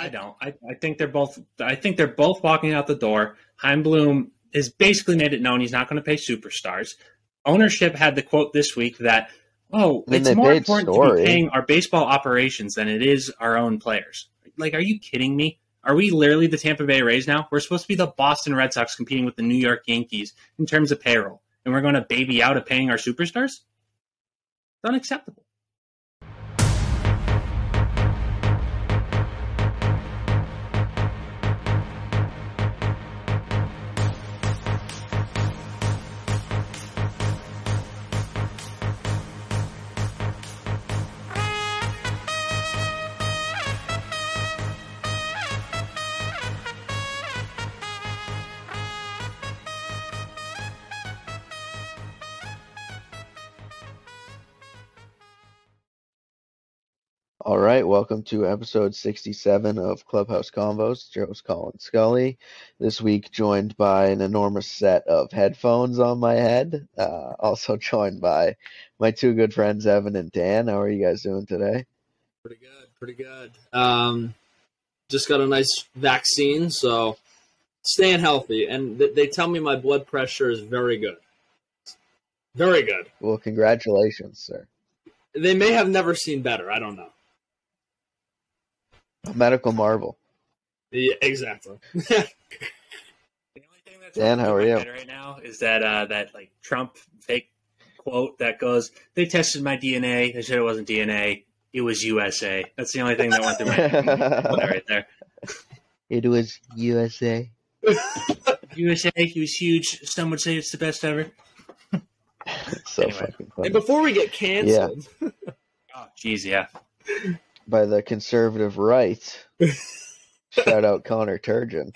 I don't. I, I think they're both. I think they're both walking out the door. Chaim Bloom has basically made it known he's not going to pay superstars. Ownership had the quote this week that, "Oh, I mean, it's more important to Story. be paying our baseball operations than it is our own players." Like, are you kidding me? Are we literally the Tampa Bay Rays now? We're supposed to be the Boston Red Sox competing with the New York Yankees in terms of payroll, and we're going to baby out of paying our superstars? It's unacceptable. All right, welcome to episode 67 of Clubhouse Convos. Joe's Colin Scully. This week, joined by an enormous set of headphones on my head. Uh, also joined by my two good friends, Evan and Dan. How are you guys doing today? Pretty good, pretty good. Um, just got a nice vaccine, so staying healthy. And th- they tell me my blood pressure is very good. Very good. Well, congratulations, sir. They may have never seen better. I don't know. A medical marvel. Yeah, exactly. The only thing that's Dan, how are you? Right now is that uh, that like Trump fake quote that goes, "They tested my DNA. They said it wasn't DNA. It was USA." That's the only thing that went through my head right there. It was USA. USA, he was huge. Some would say it's the best ever. so Anyway. fucking funny. and before we get canceled, Oh, geez, yeah. By the conservative right. Shout out Connor Turgeon.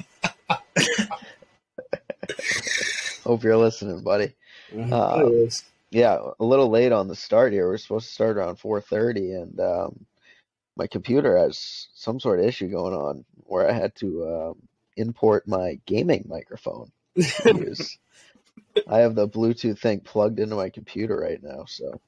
Hope you're listening, buddy. Uh, yeah, a little late on the start here. We're supposed to start around 4:30, and um, my computer has some sort of issue going on where I had to um, import my gaming microphone. I have the Bluetooth thing plugged into my computer right now, so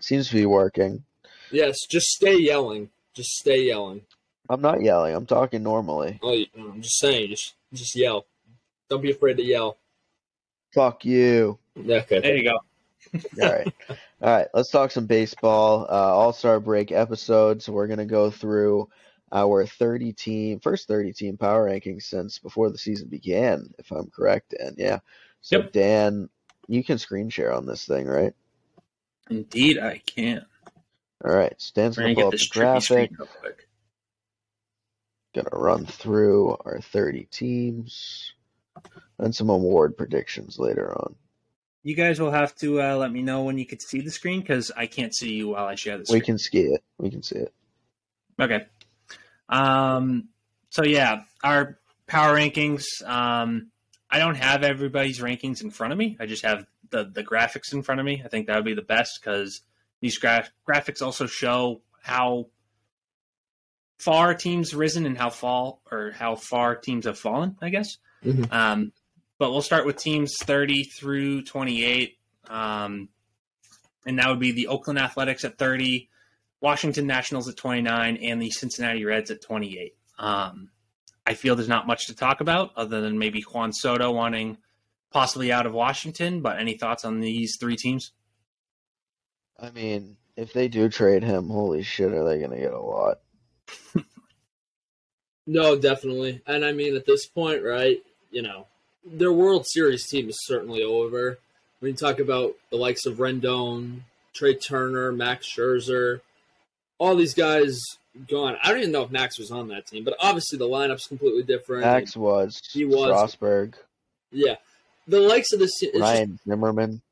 seems to be working. Yes, just stay yelling. Just stay yelling. I'm not yelling. I'm talking normally. Oh, I'm just saying. Just, just yell. Don't be afraid to yell. Fuck you. Okay. There you go. All right. All right. Let's talk some baseball. Uh, All Star break episodes. We're going to go through our 30 team, first 30 team power rankings since before the season began, if I'm correct. And yeah. So, Yep. Dan, you can screen share on this thing, right? Indeed, I can. All right. So Dan's We're going gonna pull up the this trippy graphic. screen real quick. Going to run through our 30 teams and some award predictions later on. You guys will have to uh, let me know when you could see the screen because I can't see you while I share the screen. We can see it. We can see it. Okay. Um, so yeah, our power rankings. Um, I don't have everybody's rankings in front of me. I just have the the graphics in front of me. I think that would be the best because these gra- graphics also show how far teams risen and how fall or how far teams have fallen. I guess. Mhm. Um, but we'll start with teams thirty through twenty eight. Um, and that would be the Oakland Athletics at 30, Washington Nationals at 29, and the Cincinnati Reds at 28. Um, I feel there's not much to talk about other than maybe Juan Soto wanting possibly out of Washington. But any thoughts on these three teams? I mean, if they do trade him, holy shit, are they going to get a lot? No, definitely. And I mean, at this point, right, you know, their World Series team is certainly over. When you talk about the likes of Rendon, Trea Turner, Max Scherzer, all these guys gone. I don't even know if Max was on that team, but obviously the lineup's completely different. Max was. He was. Strasburg. Yeah. The likes of this team. it's just- Ryan Zimmerman.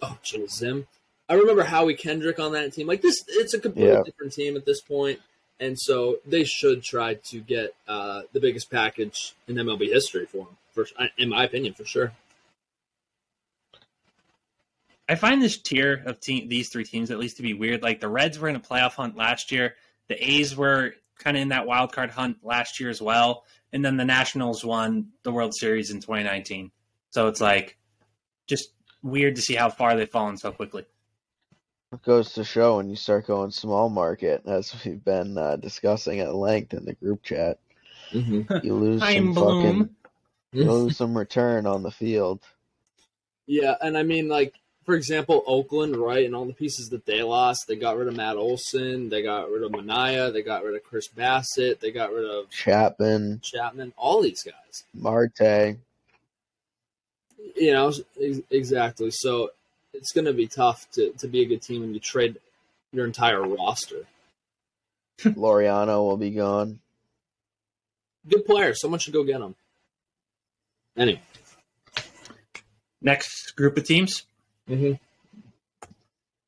oh, Jill Zim. I remember Howie Kendrick on that team. Like this, it's a completely Yeah. different team at this point, and so they should try to get uh, the biggest package in MLB history for them. For in my opinion, for sure. I find this tier of team, these three teams at least to be weird. Like the Reds were in a playoff hunt last year, the A's were kind of in that wild card hunt last year as well, and then the Nationals won the World Series in 2019. So it's like just weird to see how far they've fallen so quickly. It goes to show when you start going small market, as we've been uh, discussing at length in the group chat, mm-hmm. you lose some fucking, you lose some return on the field. Yeah, and I mean, like for example, Oakland, right, and all the pieces that they lost, they got rid of Matt Olson, they got rid of Manaea. they got rid of Chris Bassitt. they got rid of Chapman, Chapman, all these guys, Marte. You know, exactly. So it's going to be tough to, to be a good team when you trade your entire roster. Laureano will be gone. Good player. Someone should go get him. Anyway. Next group of teams. Mm-hmm.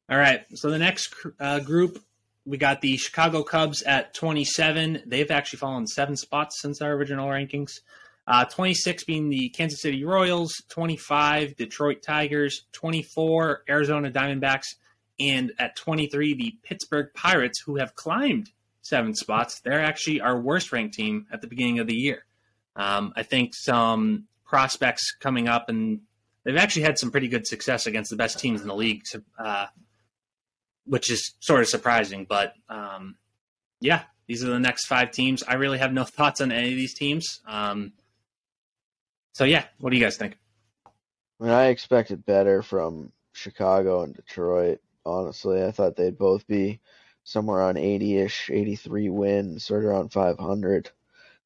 All right. So the next uh, group, we got the Chicago Cubs at 27. They've actually fallen seven spots since our original rankings. Uh, 26 being the Kansas City Royals, 25 Detroit Tigers, 24 Arizona Diamondbacks, and at 23 the Pittsburgh Pirates, who have climbed seven spots. They're actually our worst ranked team at the beginning of the year. Um, I think some prospects coming up and they've actually had some pretty good success against the best teams in the league, uh, which is sort of surprising. But um, yeah, these are the next five teams. I really have no thoughts on any of these teams. Um, so yeah, what do you guys think? I mean, I expected better from Chicago and Detroit. Honestly, I thought they'd both be somewhere on 80-ish, 83 wins, sort of around 500.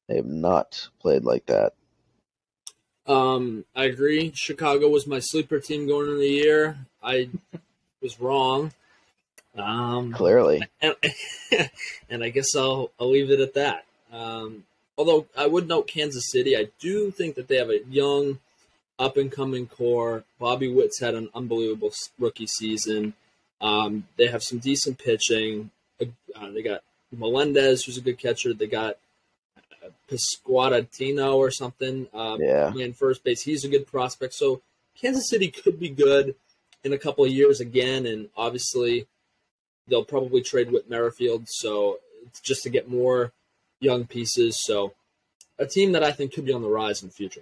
They have not played like that. Um, I agree. Chicago was my sleeper team going into the year. I was wrong. Um, Clearly, and, and, I guess I'll I'll leave it at that. Um, although I would note Kansas City, I do think that they have a young, up and coming core. Bobby Witt's had an unbelievable rookie season. Um, they have some decent pitching. Uh, they got Melendez, who's a good catcher. They got Pasquantino or something. Uh, yeah. In first base, he's a good prospect. So Kansas City could be good in a couple of years again, and obviously they'll probably trade Whit Merrifield. So just to get more young pieces. So a team that I think could be on the rise in the future.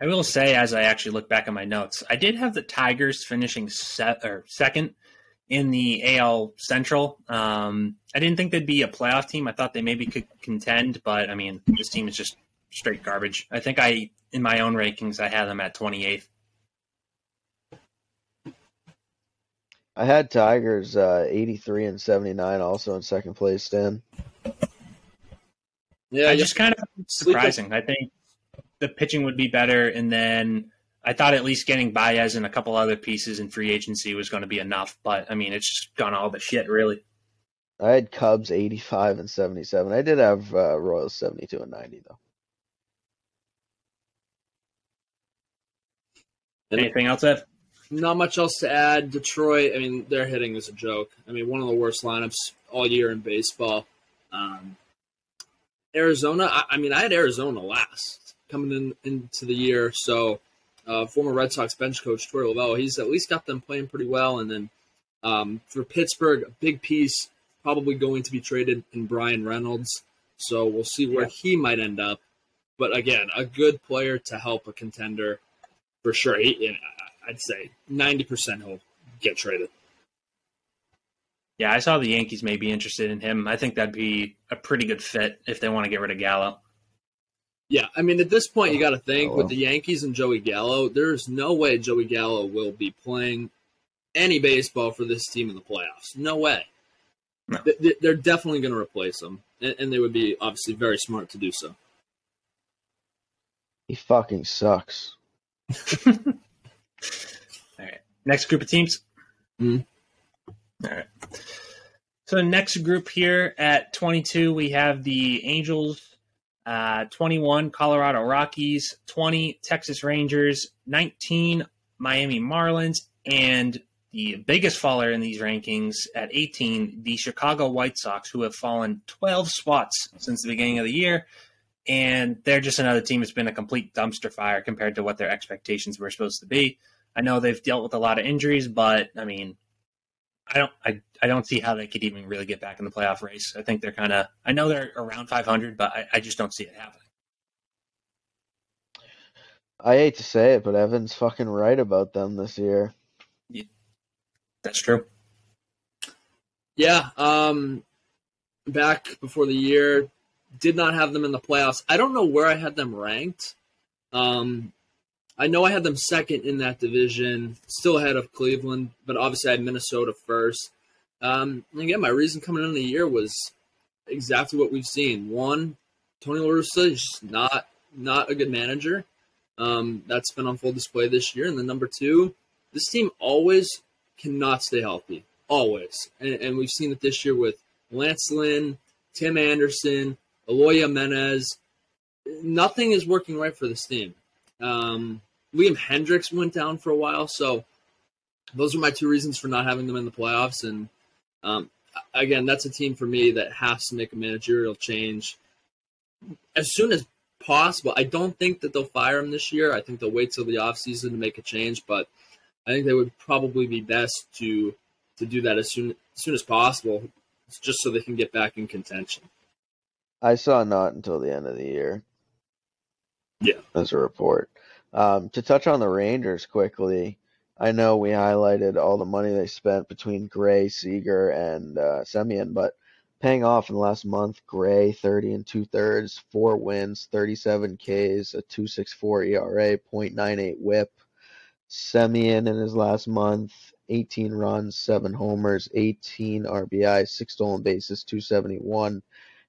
I will say, as I actually look back at my notes, I did have the Tigers finishing set or second in the AL Central. Um, I didn't think they'd be a playoff team. I thought they maybe could contend, but I mean, this team is just straight garbage. I think I, in my own rankings, I had them at 28th. I had Tigers uh, 83 and 79 also in second place, Stan. Yeah, I just kind of surprising. I think the pitching would be better, and then I thought at least getting Baez and a couple other pieces in free agency was going to be enough, but I mean, it's just gone all the shit, really. I had Cubs 85 and 77. I did have uh, Royals 72 and 90, though. Anything else, Ed? Not much else to add. Detroit, I mean, their hitting is a joke. I mean, one of the worst lineups all year in baseball. Um, Arizona, I, I mean, I had Arizona last coming in into the year, so uh, former Red Sox bench coach Torey Lovullo. He's at least got them playing pretty well. And then um, for Pittsburgh, a big piece probably going to be traded in Bryan Reynolds. So we'll see where yeah. he might end up. But again, a good player to help a contender for sure. He, I'd say 90% he'll get traded. Yeah, I saw the Yankees may be interested in him. I think that'd be a pretty good fit if they want to get rid of Gallo. Yeah, I mean, at this point, you got to think with the Yankees and Joey Gallo, there's no way Joey Gallo will be playing any baseball for this team in the playoffs. No way. No. They're definitely going to replace him, and they would be obviously very smart to do so. He fucking sucks. All right. Next group of teams. Mm-hmm. All right. So the next group here at 22, we have the Angels, uh, 21 Colorado Rockies, 20 Texas Rangers, 19 Miami Marlins, and the biggest faller in these rankings at 18, the Chicago White Sox, who have fallen 12 spots since the beginning of the year. And they're just another team that's been a complete dumpster fire compared to what their expectations were supposed to be. I know they've dealt with a lot of injuries, but I mean, I don't I, I don't see how they could even really get back in the playoff race. I think they're kind of I know they're around 500, but I, I just don't see it happening. I hate to say it, but Evan's fucking right about them this year. Yeah, That's true. Yeah. Um, back before the year, did not have them in the playoffs. I don't know where I had them ranked. Um, I know I had them second in that division, still ahead of Cleveland, but obviously I had Minnesota first. Um, again, my reason coming in the year was exactly what we've seen. One, Tony La Russa is not not a good manager. Um, that's been on full display this year. And then number two, this team always cannot stay healthy, always. And, and we've seen it this year with Lance Lynn, Tim Anderson, Eloy Jimenez. Nothing is working right for this team. Um, Liam Hendriks went down for a while, so those are my two reasons for not having them in the playoffs. And um, again, that's a team for me that has to make a managerial change as soon as possible. I don't think that they'll fire him this year. I think they'll wait till the offseason to make a change, but I think they would probably be best to to do that as soon as soon as possible, just so they can get back in contention. I saw not until the end of the year. Yeah, as a report. Um, to touch on the Rangers quickly, I know we highlighted all the money they spent between Gray, Seager, and uh, Semien, but paying off in the last month. Gray, 30 and two thirds, four wins, 37 Ks, a 264 ERA, 0.98 whip. Semien in his last month, 18 runs, seven homers, 18 RBI, six stolen bases, 271.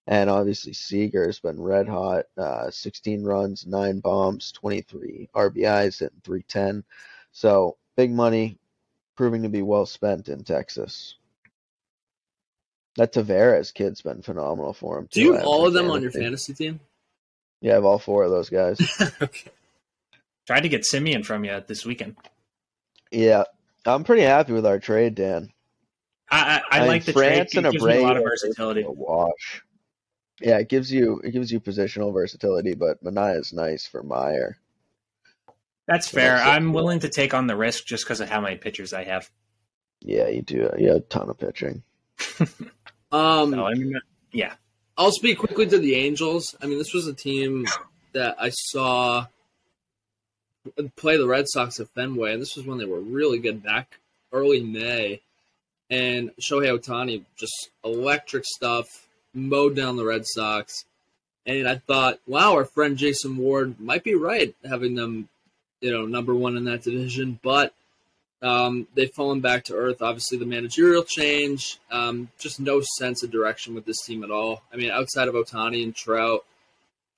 And obviously Seager has been red hot, uh, 16 runs, nine bombs, 23 RBIs, and 310. So big money, proving to be well spent in Texas. That Taveras kid's been phenomenal for him. Too. Do you have all of them on your fantasy team? Yeah, I have all four of those guys. okay. Tried to get Semien from you this weekend. Yeah, I'm pretty happy with our trade, Dan. I, I, I, I like the France trade. It gives me a lot of versatility. A wash. Yeah, it gives you it gives you positional versatility, but Manaea is nice for Meyer. That's fair. I'm willing to take on the risk just because of how many pitchers I have. Yeah, you do. You have a ton of pitching. Um, so, I mean, yeah. I'll speak quickly to the Angels. I mean, this was a team that I saw play the Red Sox at Fenway, and this was when they were really good back early May. And Shohei Ohtani just electric stuff, mowed down the Red Sox. And I thought, wow, our friend Jason Ward might be right having them, you know, number one in that division. But um, they've fallen back to earth. Obviously, the managerial change, um, just no sense of direction with this team at all. I mean, outside of Ohtani and Trout,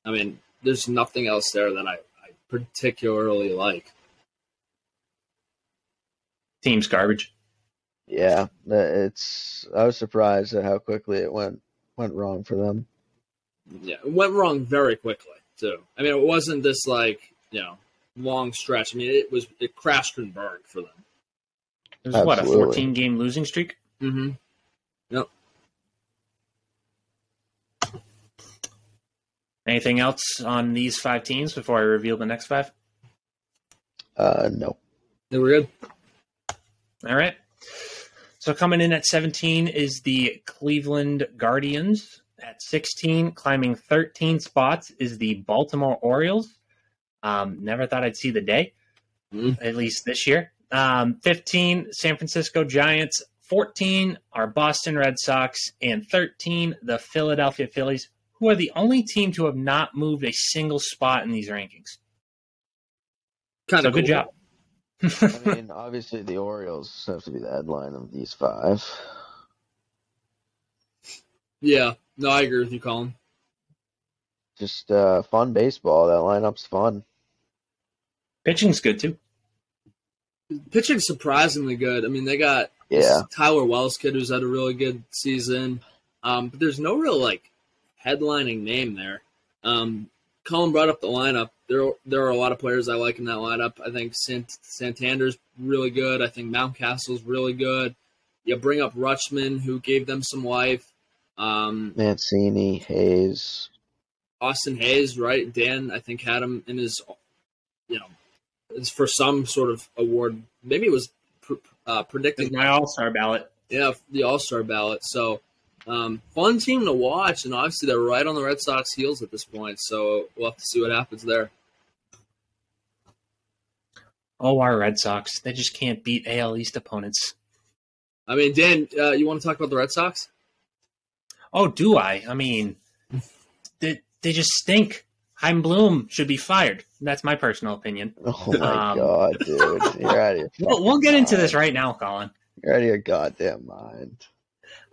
I mean, there's nothing else there that I, I particularly like. Team's garbage. Yeah, it's. I was surprised at how quickly it went went wrong for them. Yeah, it went wrong very quickly too. I mean, it wasn't this like you know long stretch. I mean, it was it crashed and burned for them. It was what a 14 game losing streak. Mm-hmm. Yep. Anything else on these five teams before I reveal the next five? Uh, no. They were good. All right. So coming in at 17 is the Cleveland Guardians. At 16, climbing 13 spots, is the Baltimore Orioles. Um, never thought I'd see the day, mm. at least this year. Um, 15, San Francisco Giants. 14 are Boston Red Sox. And 13, the Philadelphia Phillies, who are the only team to have not moved a single spot in these rankings. Kind of so cool. good job. I mean, obviously, the Orioles have to be the headline of these five. Yeah, no, I agree with you, Colin. Just uh, fun baseball. That lineup's fun. Pitching's good too Pitching's surprisingly good. I mean, they got yeah Tyler Wells kid who's had a really good season, um, but there's no real like headlining name there. Um, Colin brought up the lineup. There, there are a lot of players I like in that lineup. I think Sant- Santander's really good. I think Mountcastle's really good. You bring up Rutschman, who gave them some life. Um, Mancini, Hays, Austin Hays, right? Dan, I think had him in his, you know, for some sort of award. Maybe it was pr- uh, predicting my All Star ballot. Yeah, the All Star ballot. So um, fun team to watch, and obviously they're right on the Red Sox heels at this point. So we'll have to see what happens there. Oh, our Red Sox. They just can't beat AL East opponents. I mean, Dan, uh, you want to talk about the Red Sox? Oh, do I? I mean, they, they just stink. Chaim Bloom should be fired. That's my personal opinion. Oh my um, god, dude, you're out of your. We'll, we'll get into this right now, Colin. You're out of your goddamn mind.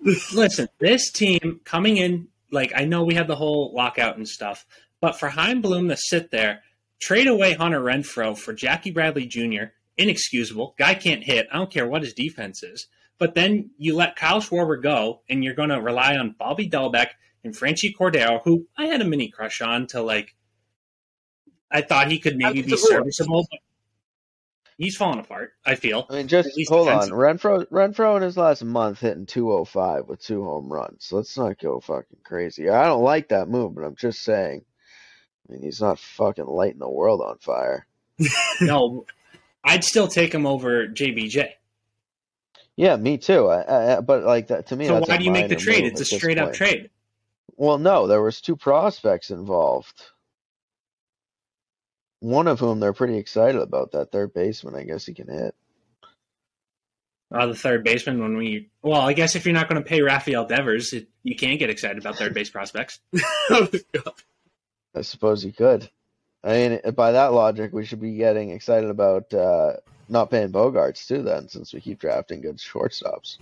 Listen, this team coming in, like I know we had the whole lockout and stuff, but for Chaim Bloom to sit there, trade away Hunter Renfroe for Jackie Bradley Jr., inexcusable. Guy can't hit. I don't care what his defense is. But then you let Kyle Schwarber go, and you're going to rely on Bobby Dalbec and Franchy Cordero, who I had a mini crush on to like I thought he could maybe be serviceable, but he's falling apart. I feel. I mean, just hold on. Renfroe Renfroe in his last month hitting 205 with two home runs. Let's not go fucking crazy. I don't like that move, but I'm just saying. I mean, he's not fucking lighting the world on fire. no, I'd still take him over JBJ. Yeah, me too. I, I, but like that to me. So why do you make the trade? It's a straight up trade. Well, no, there was two prospects involved. One of whom they're pretty excited about that third baseman. I guess he can hit. Uh, the third baseman when we well, I guess if you're not going to pay Rafael Devers, it, you can't get excited about third base prospects. I suppose you could. I mean, by that logic, we should be getting excited about uh, not paying Bogaerts too. Then, since we keep drafting good shortstops,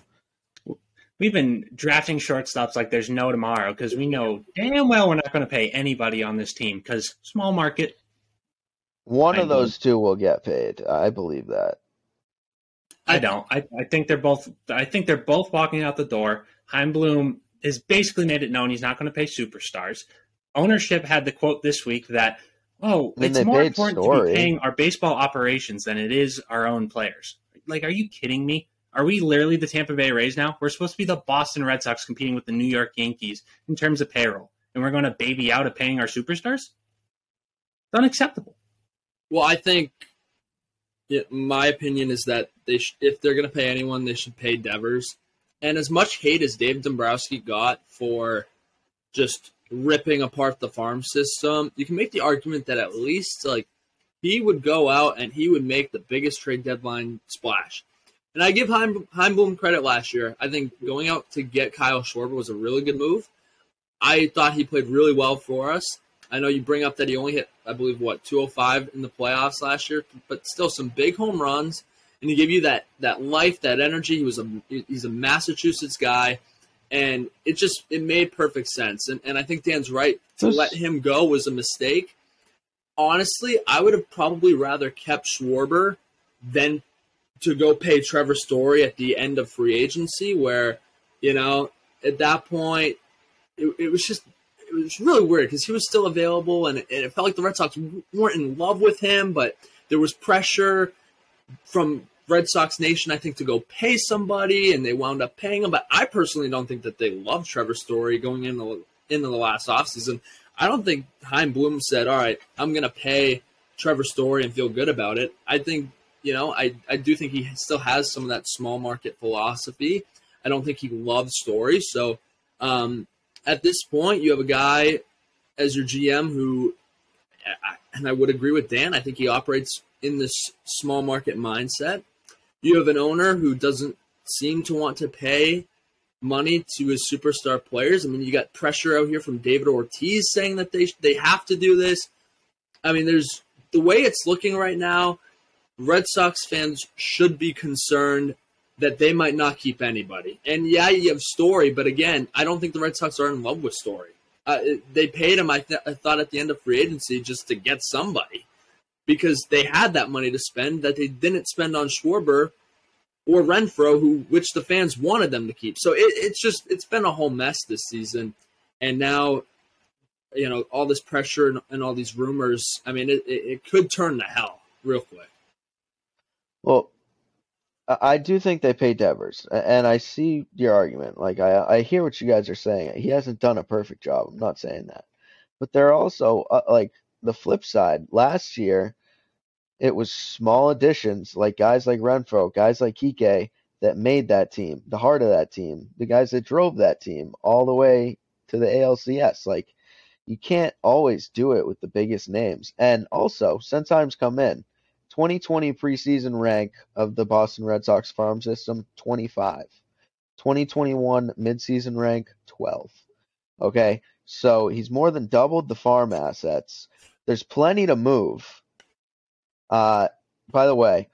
we've been drafting shortstops like there's no tomorrow because we know damn well we're not going to pay anybody on this team because small market, one I of those two will get paid. I believe that. I don't. I, I think they're both. I think they're both walking out the door. Chaim Bloom has basically made it known he's not going to pay superstars. Ownership had the quote this week that, "Oh, I mean, it's more important story. to be paying our baseball operations than it is our own players." Like, are you kidding me? Are we literally the Tampa Bay Rays now? We're supposed to be the Boston Red Sox competing with the New York Yankees in terms of payroll, and we're going to baby out of paying our superstars? It's unacceptable. Well, I think my opinion is that they sh- if they're going to pay anyone, they should pay Devers. And as much hate as Dave Dombrowski got for just ripping apart the farm system, you can make the argument that at least like he would go out and he would make the biggest trade deadline splash. And I give Chaim, Heimboom credit last year. I think going out to get Kyle Schwarber was a really good move. I thought he played really well for us. I know you bring up that he only hit, I believe, what 205 in the playoffs last year, but still some big home runs, and he gave you that that life, that energy. He was a he's a Massachusetts guy, and it just it made perfect sense. And and I think Dan's right to let him go was a mistake. Honestly, I would have probably rather kept Schwarber than to go pay Trevor Story at the end of free agency, where you know at that point it, it was just it was really weird because he was still available, and it, it, felt like the Red Sox weren't in love with him, but there was pressure from Red Sox Nation, I think, to go pay somebody, and they wound up paying him. But I personally don't think that they loved Trevor Story going into into the last offseason. I don't think Chaim Bloom said, "All right, I'm going to pay Trevor Story and feel good about it." I think you know, I I do think he still has some of that small market philosophy. I don't think he loves Story, so. Um, at this point, you have a guy as your GM who, and I would agree with Dan, I think he operates in this small market mindset. You have an owner who doesn't seem to want to pay money to his superstar players. I mean, you got pressure out here from David Ortiz saying that they they have to do this. I mean, there's the way it's looking right now. Red Sox fans should be concerned that they might not keep anybody. And yeah, you have Story, but again, I don't think the Red Sox are in love with Story. Uh, they paid him, I, th- I thought, at the end of free agency just to get somebody because they had that money to spend that they didn't spend on Schwarber or Renfroe, who which the fans wanted them to keep. So it, it's just it's been a whole mess this season, and now you know all this pressure and, and all these rumors. I mean, it, it, it could turn to hell real quick. Well, I do think they pay Devers, and I see your argument. Like I, I hear what you guys are saying. He hasn't done a perfect job. I'm not saying that, but there are also uh, like the flip side. Last year, it was small additions, like guys like Renfroe, guys like Kike, that made that team, the heart of that team, the guys that drove that team all the way to the ALCS. Like you can't always do it with the biggest names. And also, sometimes come in 2020 preseason rank of the Boston Red Sox farm system 25. 2021 midseason rank 12. Okay, so he's more than doubled the farm assets. There's plenty to move. Uh, by the way,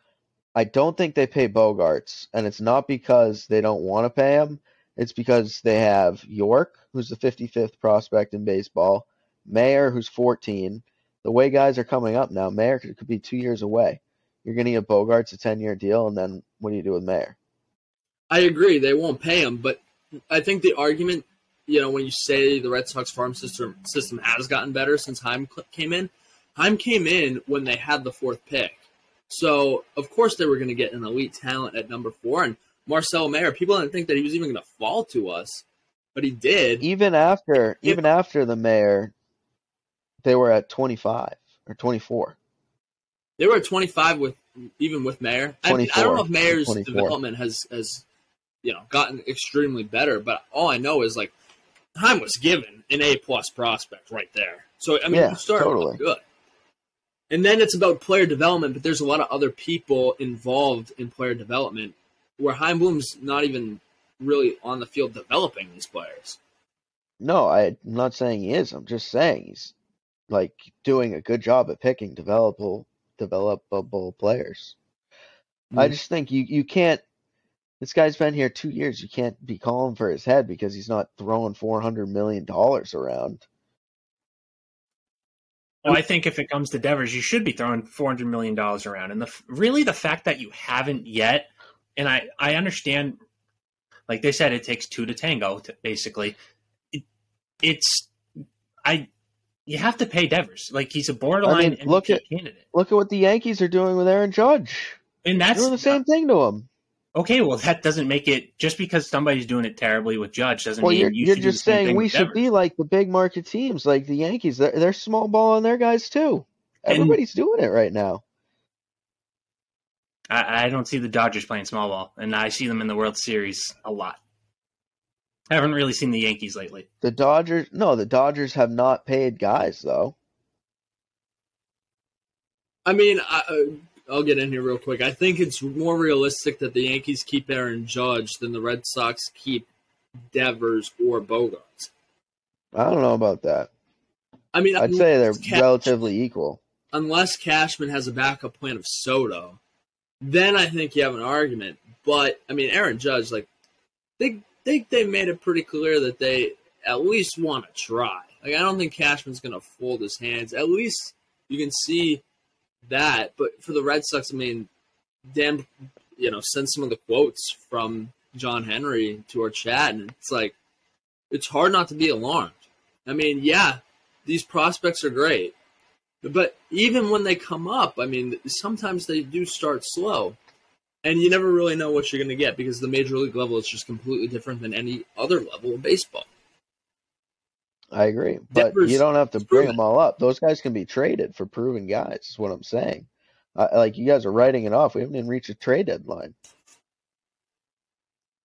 I don't think they pay Bogaerts, and it's not because they don't want to pay him. It's because they have Yorke, who's the 55th prospect in baseball, Mayer, who's 14. The way guys are coming up now, Mayer could, could be two years away. You're going to give Bogaerts a 10 year deal, and then what do you do with Mayer? I agree. They won't pay him, but I think the argument, you know, when you say the Red Sox farm system system has gotten better since Chaim came in, Chaim came in when they had the fourth pick. So, of course, they were going to get an elite talent at number four. And Marcel Mayer, people didn't think that he was even going to fall to us, but he did. Even after, even after the Mayer, they were at 25 or 24. They were at 25 with even with Mayer. I, mean, I don't know if Mayer's 24. development has has you know gotten extremely better, but all I know is like Chaim was given an A plus prospect right there. So I mean, yeah, you started totally. good. And then it's about player development, but there's a lot of other people involved in player development where Chaim Bloom's not even really on the field developing these players. No, I'm not saying he is. I'm just saying he's like doing a good job at picking developable developable players. Mm-hmm. I just think you you can't. This guy's been here two years. You can't be calling for his head because he's not throwing four hundred million dollars around. Well, I think if it comes to Devers, you should be throwing four hundred million dollars around, and the really the fact that you haven't yet, and I I understand, like they said, it takes two to tango. To, basically, it, it's I you have to pay Devers. Like he's a borderline I mean, look at, candidate. Look at what the Yankees are doing with Aaron Judge. And that's doing the same thing to him. Okay, well that doesn't make it just because somebody's doing it terribly with Judge doesn't well, mean you're, you you're just saying we should Devers. be like the big market teams, like the Yankees. They're, they're small ball on their guys too. Everybody's and, doing it right now. I, I don't see the Dodgers playing small ball, and I see them in the World Series a lot. I haven't really seen the Yankees lately. The Dodgers, no, the Dodgers have not paid guys though. I mean, I, uh, I'll get in here real quick. I think it's more realistic that the Yankees keep Aaron Judge than the Red Sox keep Devers or Bogaerts. I don't know about that. I mean, I'd say they're Cash, relatively equal. Unless Cashman has a backup plan of Soto, then I think you have an argument. But I mean, Aaron Judge, like they think they made it pretty clear that they at least want to try. Like I don't think Cashman's going to fold his hands. At least you can see that. But for the Red Sox, I mean, Dan, you know, send some of the quotes from John Henry to our chat, and it's like it's hard not to be alarmed. I mean, yeah, these prospects are great, but even when they come up, I mean, sometimes they do start slow, and you never really know what you're going to get because the major league level is just completely different than any other level of baseball. I agree, but Devers you don't have to bring them all up. Those guys can be traded for proven guys. Is what I'm saying. Uh, like you guys are writing it off. We haven't even reached a trade deadline.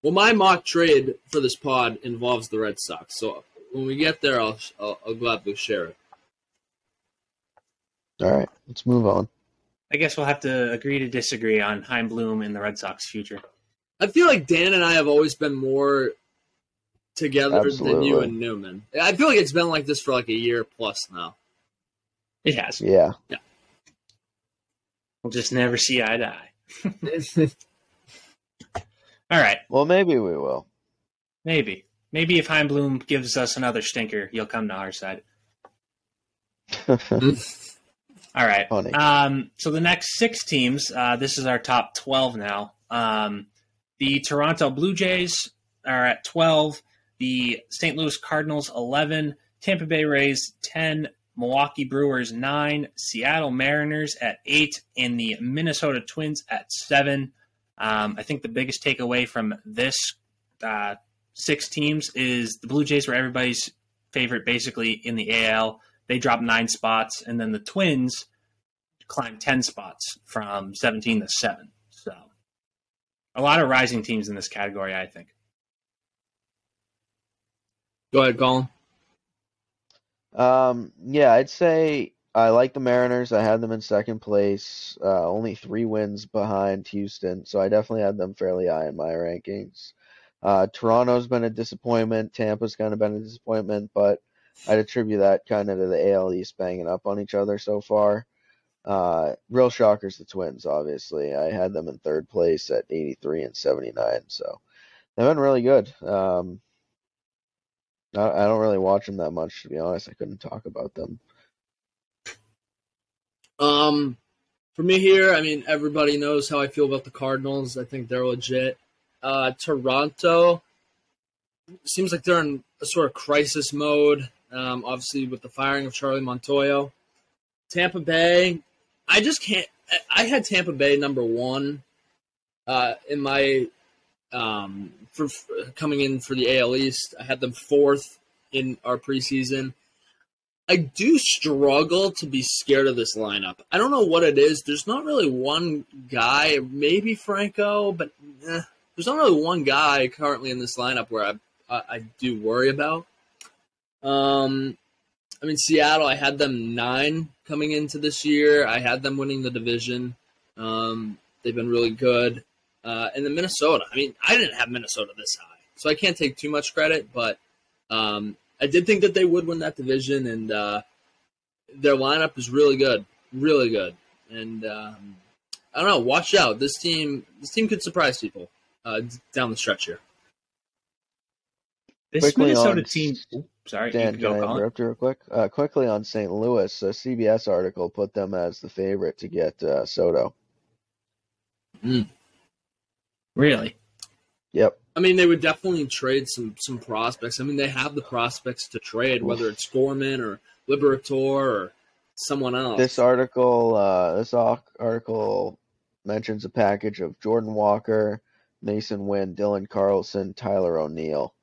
Well, my mock trade for this pod involves the Red Sox. So when we get there, I'll I'll, I'll gladly share it. All right, let's move on. I guess we'll have to agree to disagree on Chaim Bloom and the Red Sox future. I feel like Dan and I have always been more together Absolutely. than you and Newman. I feel like it's been like this for like a year plus now. It has. Yeah. Yeah. We'll just never see eye to eye. All right. Well, maybe we will. Maybe. Maybe if Chaim Bloom gives us another stinker, you'll come to our side. All right. Um, so the next six teams, uh, this is our top 12 now. Um, the Toronto Blue Jays are at 12 the St. Louis Cardinals 11, Tampa Bay Rays 10, Milwaukee Brewers 9, Seattle Mariners at 8, and the Minnesota Twins at 7. Um, I think the biggest takeaway from this uh, six teams is the Blue Jays were everybody's favorite basically in the AL. They dropped nine spots, and then the Twins climbed 10 spots from 17 to 7. So a lot of rising teams in this category, I think. Go ahead, Colin. Um, yeah, I'd say I like the Mariners. I had them in second place, uh, only three wins behind Houston, so I definitely had them fairly high in my rankings. Uh, Toronto's been a disappointment. Tampa's kind of been a disappointment, but I'd attribute that kind of to the AL East banging up on each other so far. Uh, real shockers, the Twins, obviously. I had them in third place at 83 and 79, so they've been really good. Um, I, I don't really watch them that much, to be honest. I couldn't talk about them. Um, for me here, I mean, everybody knows how I feel about the Cardinals. I think they're legit. Uh, Toronto seems like they're in a sort of crisis mode. Um, obviously, with the firing of Charlie Montoyo. Tampa Bay, I just can't. I had Tampa Bay number one uh, in my um, for, for, coming in for the AL East. I had them fourth in our preseason. I do struggle to be scared of this lineup. I don't know what it is. There's not really one guy, maybe Franco, but eh, there's not really one guy currently in this lineup where I I, I do worry about. Um, I mean Seattle. I had them nine coming into this year. I had them winning the division. Um, they've been really good. Uh, and then Minnesota. I mean, I didn't have Minnesota this high, so I can't take too much credit, but um, I did think that they would win that division, and uh, their lineup is really good, really good. And um, I don't know. Watch out. This team, this team could surprise people uh, down the stretch here. This quickly Minnesota on, team. Sorry, Dan, can, can I interrupt you real quick? Uh, quickly on St. Louis, a CBS article put them as the favorite to get uh, Soto. Mm. Really? Yep. I mean, they would definitely trade some some prospects. I mean, they have the prospects to trade, whether it's Gorman or Liberatore or someone else. This article, uh, this article mentions a package of Jordan Walker, Masyn Winn, Dylan Carlson, Tyler O'Neill,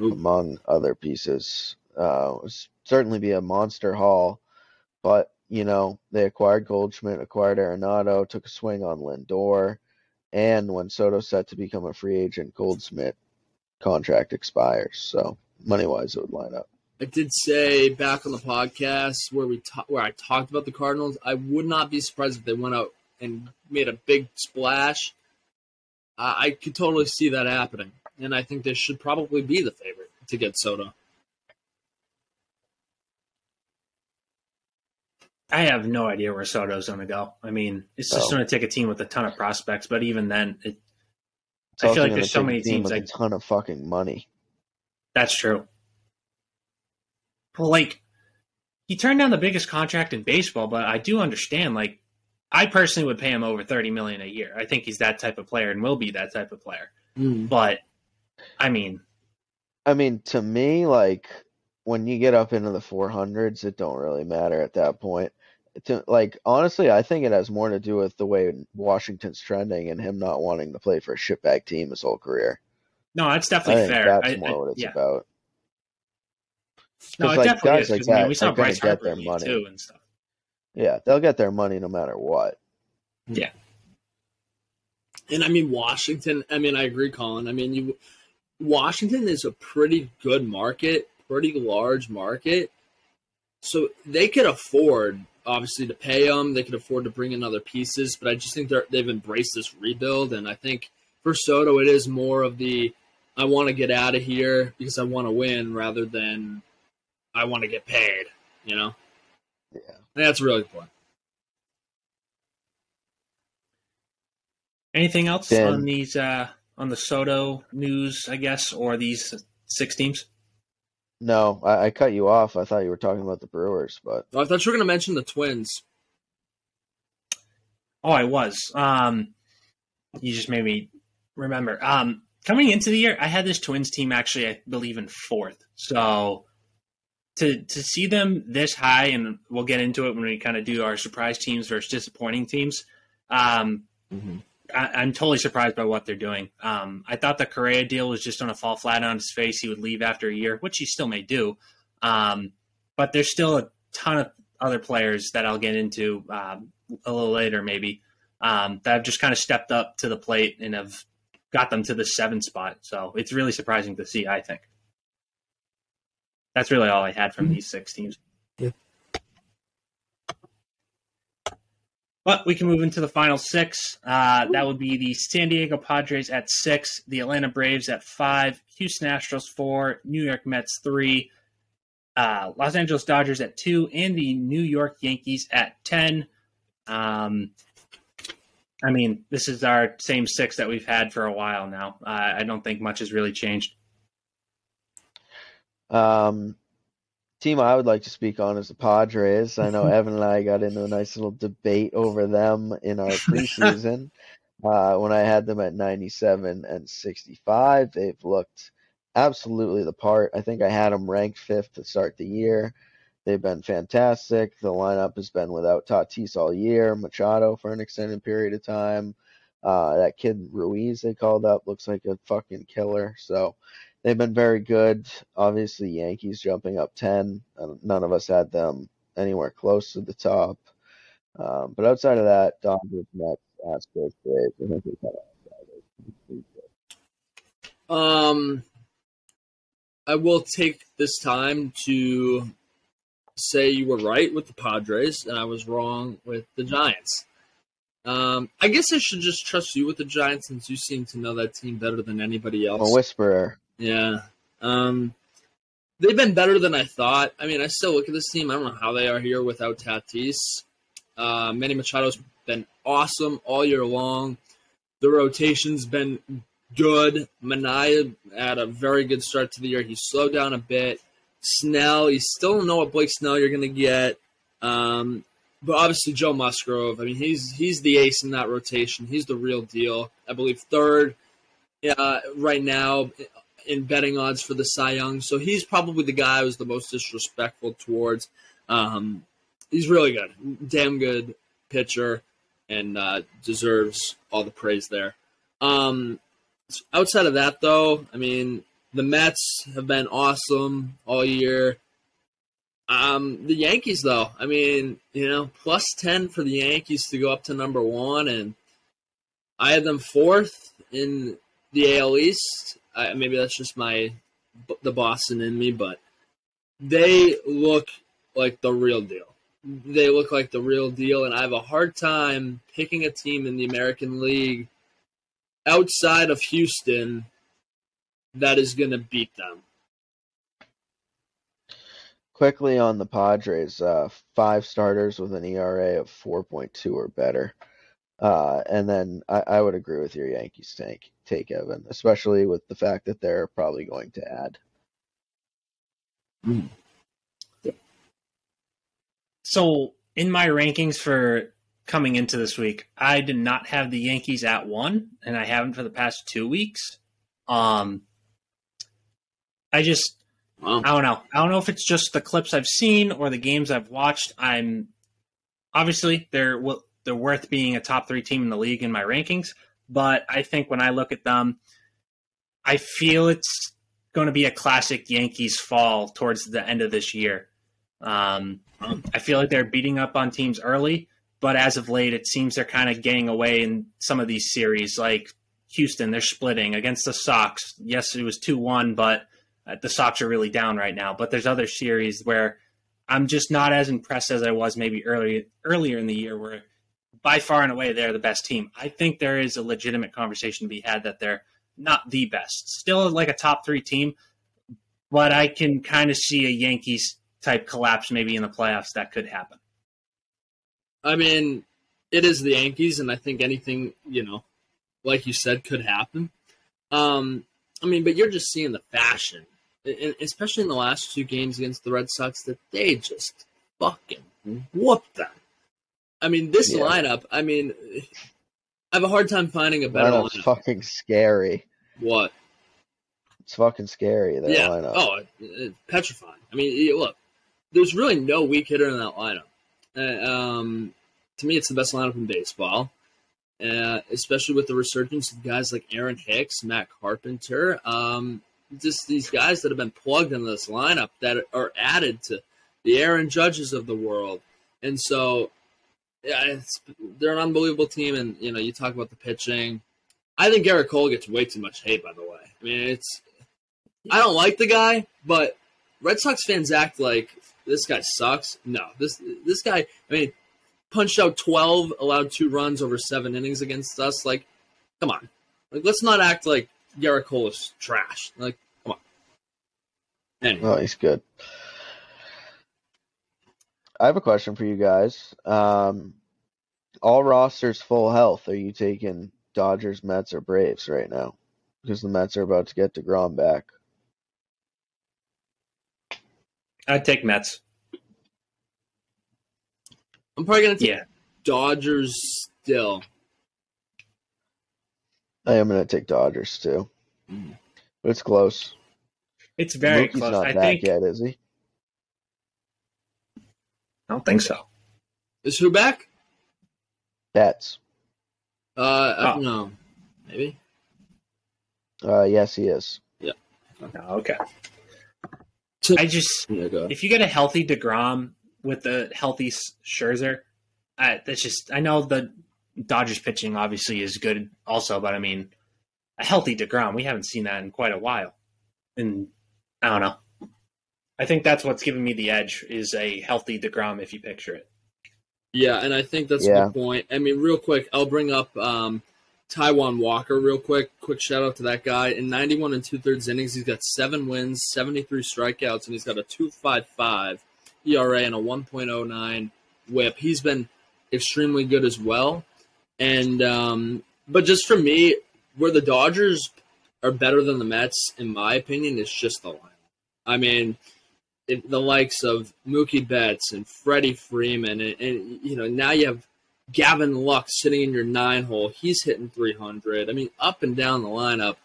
Ooh. among other pieces. Uh, certainly be a monster haul, but you know they acquired Goldschmidt, acquired Arenado, took a swing on Lindor and when Soto's set to become a free agent, Goldschmidt contract expires. So money wise, it would line up. I did say back on the podcast where we ta- where I talked about the Cardinals. I would not be surprised if they went out and made a big splash. Uh, I could totally see that happening, and I think they should probably be the favorite to get Soto. I have no idea where Soto's going to go. I mean, it's just oh. going to take a team with a ton of prospects, but even then, it, I feel like there's so many teams with a ton of fucking money. That's true. Well, like he turned down the biggest contract in baseball, but I do understand. Like, I personally would pay him over thirty million a year. I think he's that type of player and will be that type of player. Mm. But I mean, I mean, to me, like when you get up into the 400s, it don't really matter at that point. To, like honestly, I think it has more to do with the way Washington's trending and him not wanting to play for a shitbag team his whole career. No, that's definitely fair. That's I, more I, what it's yeah. about. No, it like, definitely is. Like that, I mean, we saw Bryce Harper their money. too and stuff. Yeah, they'll get their money no matter what. Yeah. And I mean Washington. I mean, I agree, Colin. I mean, you Washington is a pretty good market pretty large market. So they could afford, obviously, to pay them. They could afford to bring in other pieces. But I just think they've embraced this rebuild. And I think for Soto, it is more of the I want to get out of here because I want to win rather than I want to get paid, you know? Yeah. And that's really fun. Anything else on these uh on the Soto news, I guess, or these six teams? No, I, I, cut you off. I thought you were talking about the Brewers, but I thought you were going to mention the Twins. Oh, I was. Um, you just made me remember. Um, coming into the year, I had this Twins team actually, I believe, in fourth. So to to see them this high, and we'll get into it when we kind of do our surprise teams versus disappointing teams. Um, mm-hmm. I, am totally surprised by what they're doing. Um, I thought the Correa deal was just going to fall flat on his face. He would leave after a year, which he still may do. Um, but there's still a ton of other players that I'll get into um, a little later, maybe, um, that have just kind of stepped up to the plate and have got them to the seven spot. So it's really surprising to see, I think. That's really all I had from mm-hmm. these six teams. But we can move into the final six. Uh, that would be the San Diego Padres at six, the Atlanta Braves at five, Houston Astros four, New York Mets three, uh, Los Angeles Dodgers at two, and the New York Yankees at 10. Um, I mean, this is our same six that we've had for a while now. Uh, I don't think much has really changed. Um, team I would like to speak on is the Padres. I know Evan and I got into a nice little debate over them in our preseason uh, when I had them at 97 and 65. They've looked absolutely the part. I think I had them ranked fifth to start the year. They've been fantastic. The lineup has been without Tatis all year, Machado for an extended period of time. Uh, that kid Ruiz they called up looks like a fucking killer. So they've been very good. Obviously, Yankees jumping up 10. None of us had them anywhere close to the top. Um, but outside of that, Dodgers, Mets, Astros, Braves, I think we kind of Um, I will take this time to say you were right with the Padres and I was wrong with the Giants. Um, I guess I should just trust you with the Giants since you seem to know that team better than anybody else. A whisperer. Yeah. Um, they've been better than I thought. I mean, I still look at this team. I don't know how they are here without Tatis. Uh, Manny Machado's been awesome all year long. The rotation's been good. Manaea had a very good start to the year. He slowed down a bit. Snell, you still don't know what Blake Snell you're going to get. Um, but obviously Joe Musgrove. I mean, he's he's the ace in that rotation. He's the real deal. I believe third uh, right now in betting odds for the Cy Young. So he's probably the guy I was the most disrespectful towards. Um, he's really good, damn good pitcher, and uh, deserves all the praise there. Um, outside of that, though, I mean, the Mets have been awesome all year. Um, the Yankees, though, I mean, you know, plus 10 for the Yankees to go up to number one. And I had them fourth in the AL East. I, maybe that's just my the Boston in me, but they look like the real deal. They look like the real deal, and I have a hard time picking a team in the American League outside of Houston that is going to beat them. Quickly on the Padres, uh, five starters with an ERA of 4.2 or better. Uh, and then I, I, would agree with your Yankees take, take, Evan, especially with the fact that they're probably going to add. Mm. So, in my rankings for coming into this week, I did not have the Yankees at one, and I haven't for the past two weeks. Um, I just, wow. I don't know. I don't know if it's just the clips I've seen or the games I've watched. I'm obviously they're they're worth being a top three team in the league in my rankings, but I think when I look at them, I feel it's going to be a classic Yankees fall towards the end of this year. Um, I feel like they're beating up on teams early, but as of late, it seems they're kind of getting away in some of these series. Like Houston, they're splitting against the Sox. Yes, it was 2 1, but uh, the Sox are really down right now. But there's other series where I'm just not as impressed as I was maybe early, earlier in the year, where by far and away they're the best team. I think there is a legitimate conversation to be had that they're not the best. Still like a top three team, but I can kind of see a Yankees type collapse maybe in the playoffs that could happen. I mean, it is the Yankees, and I think anything, you know, like you said, could happen. Um, I mean, but you're just seeing the fashion, especially in the last two games against the Red Sox, that they just fucking whooped them. I mean, this yeah. lineup. I mean, I have a hard time finding a better Lineup's lineup. Fucking scary. What? It's fucking scary. That yeah. lineup. Oh, it's petrifying. I mean, look, there's really no weak hitter in that lineup. Uh, um, to me, it's the best lineup in baseball. Uh, especially with the resurgence of guys like Aaron Hicks, Matt Carpenter, um, just these guys that have been plugged into this lineup that are added to the Aaron Judges of the world. And so yeah, they're an unbelievable team, and you know, you talk about the pitching. I think Gerrit Cole gets way too much hate. By the way, I mean, it's I don't like the guy, but Red Sox fans act like this guy sucks. No, this this guy. I mean, punched out 12, allowed two runs over seven innings against us. Like, come on. Like, let's not act like Gerrit Cole is trash. Like, come on. Anyway. Oh, he's good. I have a question for you guys. Um, all rosters full health. Are you taking Dodgers, Mets, or Braves right now? Because the Mets are about to get deGrom back. I'd take Mets. I'm probably gonna take yeah. Dodgers still. I am gonna take Dodgers too, mm. but it's close. It's very Mookie's close. Not I back think... yet, is he? I don't think so. Is who back? Betts. Uh, I don't no, maybe. Uh, yes, he is. Yeah. Okay. So, I just yeah, go if you get a healthy deGrom with a healthy Scherzer, I, that's just I know the Dodgers pitching obviously is good also, but I mean a healthy deGrom we haven't seen that in quite a while, and I don't know. I think that's what's giving me the edge is a healthy deGrom if you picture it. Yeah, and I think that's yeah. a good point. I mean, real quick, I'll bring up um, Taijuan Walker real quick. Quick shout out to that guy. In 91 and two thirds innings, he's got seven wins, 73 strikeouts, and he's got a 2.55 ERA and a 1.09 WHIP. He's been extremely good as well. And um, but just for me, where the Dodgers are better than the Mets, in my opinion, is just the line. I mean, it, the likes of Mookie Betts and Freddie Freeman, and, and, you know now you have Gavin Lux sitting in your nine hole. He's hitting 300. I mean, up and down the lineup,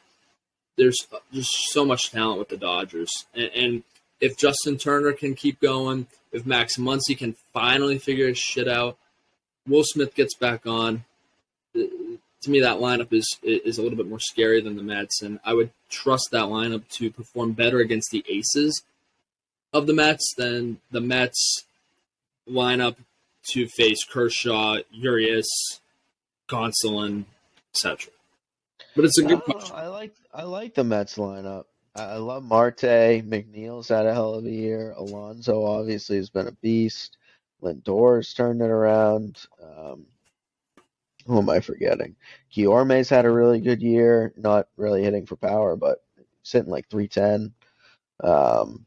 there's just so much talent with the Dodgers. And, and if Justin Turner can keep going, if Max Muncy can finally figure his shit out, Will Smith gets back on. To me, that lineup is is a little bit more scary than the Mets, and I would trust that lineup to perform better against the aces of the Mets then the Mets lineup to face Kershaw, Urias, Gonsolin, etc. But it's a good question. I like I like the Mets lineup. I love Marte. McNeil's had a hell of a year. Alonso obviously has been a beast. Lindor's turned it around. Um, who am I forgetting? Guillorme's had a really good year. Not really hitting for power, but sitting like 310. Um,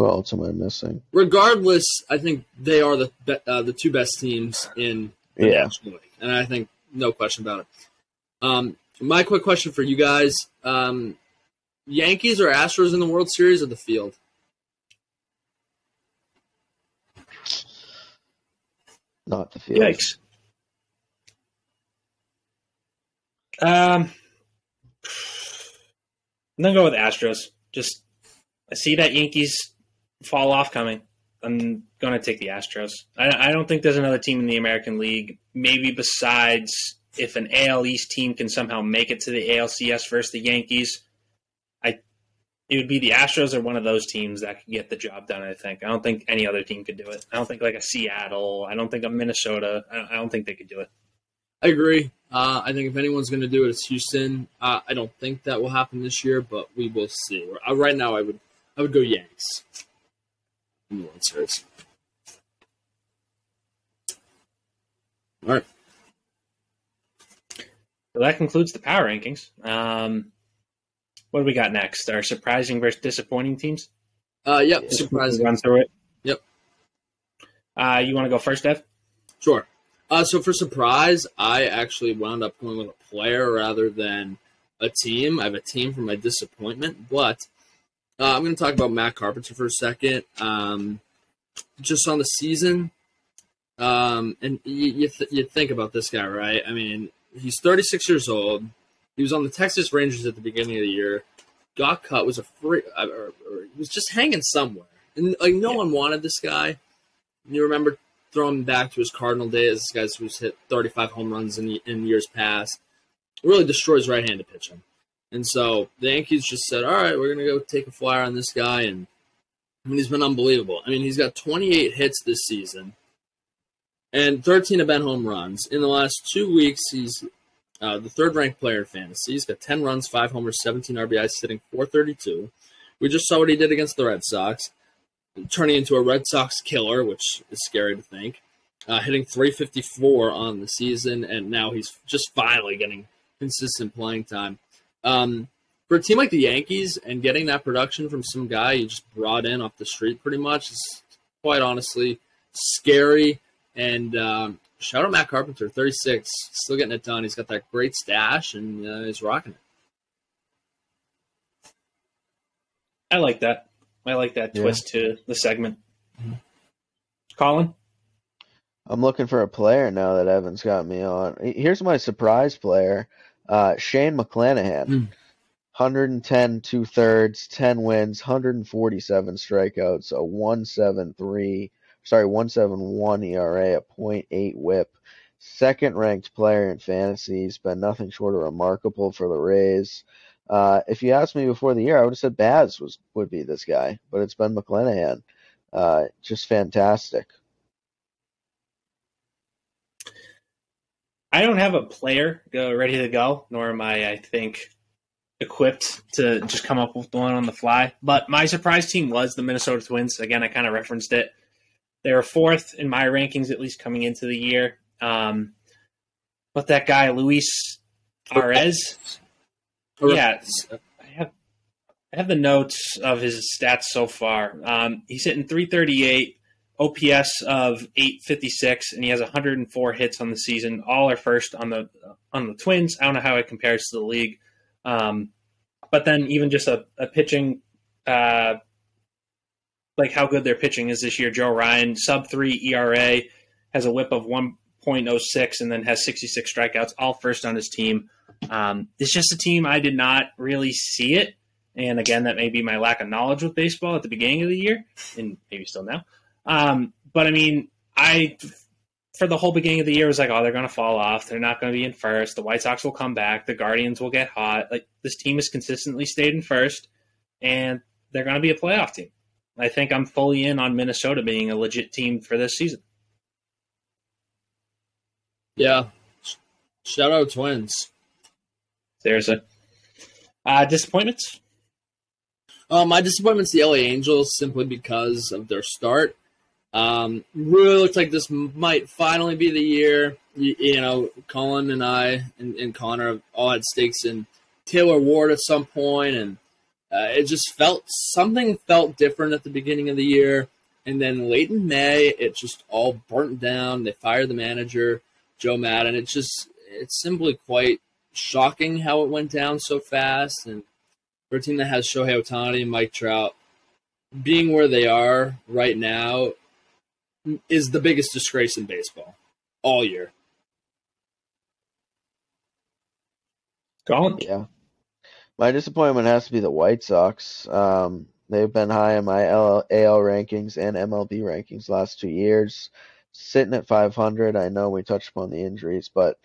who else am I missing? Regardless, I think they are the uh, the two best teams in the yeah. National League, and I think no question about it. Um, my quick question for you guys: um, Yankees or Astros in the World Series or the field? Not the field. Yikes. Um, I'm gonna go with Astros. Just I see that Yankees fall off coming. I'm going to take the Astros. I, I, don't think there's another team in the American League, maybe besides if an AL East team can somehow make it to the ALCS versus the Yankees. I it would be the Astros or one of those teams that could get the job done. I think. I don't think any other team could do it. I don't think like a Seattle. I don't think a Minnesota. I, I don't think they could do it. I agree. Uh, I think if anyone's going to do it, it's Houston. Uh, I don't think that will happen this year, but we will see. Uh, right now, I would I would go Yanks in the World Series. All right. So that concludes the power rankings. Um, what do we got next? Our surprising versus disappointing teams. Uh, yep, surprising. Run through it. Yep. Uh, you want to go first, Dev? Sure. Uh, so for surprise, I actually wound up going with a player rather than a team. I have a team for my disappointment, but uh, I'm going to talk about Matt Carpenter for a second. Um, just on the season, um, and you you, th- you, think about this guy, right? I mean, he's 36 years old. He was on the Texas Rangers at the beginning of the year. Got cut. Was a free. Uh, or, or, he was just hanging somewhere, and like no yeah. one wanted this guy. You remember throwing him back to his Cardinal days. This guy's who's hit 35 home runs in in years past. Really destroys right-handed pitching. And so the Yankees just said, all right, we're going to go take a flyer on this guy. And I mean, he's been unbelievable. I mean, he's got 28 hits this season and 13 have been home runs. In the last two weeks, he's uh, the third ranked player in fantasy. He's got 10 runs, 5 homers, 17 RBIs, sitting 432. We just saw what he did against the Red Sox. turning into a Red Sox killer, which is scary to think. Uh, hitting 354 on the season, and now he's just finally getting consistent playing time. Um, for a team like the Yankees and getting that production from some guy you just brought in off the street pretty much is quite honestly scary. And um, shout out Matt Carpenter, 36, still getting it done. He's got that great stash and uh, he's rocking it. I like that. I like that yeah. twist to the segment. Mm-hmm. Colin? I'm looking for a player now that Evan's got me on. Here's my surprise player, uh, Shane McClanahan. Mm. 110 two thirds, 10 wins, 147 strikeouts, a 173, sorry, 171 ERA, a 0.8 whip. Second ranked player in fantasy. He's been nothing short of remarkable for the Rays. Uh, if you asked me before the year, I would have said Baz was would be this guy, but it's been McClanahan. Uh, just fantastic. I don't have a player go ready to go, nor am I, I think, equipped to just come up with one on the fly. But my surprise team was the Minnesota Twins. Again, I kind of referenced it. They were fourth in my rankings, at least coming into the year. Um, but that guy, Luis Arraez, yeah, I have I have the notes of his stats so far. Um, he's hitting 338, OPS of 856, and he has 104 hits on the season. All are first on the on the Twins. I don't know how it compares to the league. Um, but then even just a, a pitching, uh, like how good their pitching is this year. Joe Ryan, sub three ERA, has a whip of 1.06 and then has 66 strikeouts, all first on his team. Um, it's just a team I did not really see it. And again, that may be my lack of knowledge with baseball at the beginning of the year, and maybe still now. Um, but I mean, I for the whole beginning of the year was like, oh, they're going to fall off. They're not going to be in first. The White Sox will come back. The Guardians will get hot. Like this team has consistently stayed in first, and they're going to be a playoff team. I think I'm fully in on Minnesota being a legit team for this season. Yeah. Shout out Twins. There's a uh, disappointments. Um, my disappointment's the LA Angels simply because of their start. Um, really looks like this might finally be the year. You, you know, Colin and I and, and, Connor all had stakes in Taylor Ward at some point, and uh, it just felt something felt different at the beginning of the year. And then late in May, it just all burnt down. They fired the manager, Joe Maddon. It's just, it's simply quite shocking how it went down so fast. And for a team that has Shohei Ohtani and Mike Trout being where they are right now, is the biggest disgrace in baseball all year. Gone. Yeah. My disappointment has to be the White Sox. Um, they've been high in my AL, AL rankings and MLB rankings last two years. Sitting at 500, I know we touched upon the injuries, but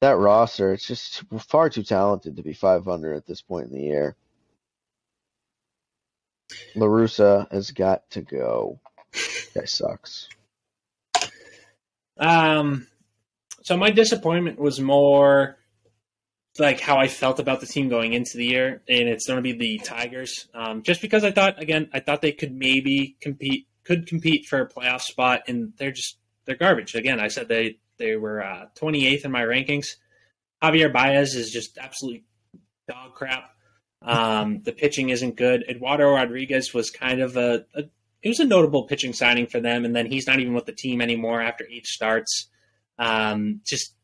that roster, it's just far too talented to be 500 at this point in the year. La Russa has got to go. Guy sucks. Um, so my disappointment was more like how I felt about the team going into the year, and it's going to be the Tigers. Um, just because I thought, again, I thought they could maybe compete, could compete for a playoff spot, and they're just they're garbage. Again, I said they they were uh, 28th in my rankings. Javier Baez is just absolutely dog crap. Um, the pitching isn't good. Eduardo Rodriguez was kind of a, a it was a notable pitching signing for them, and then he's not even with the team anymore after eight starts. Um, just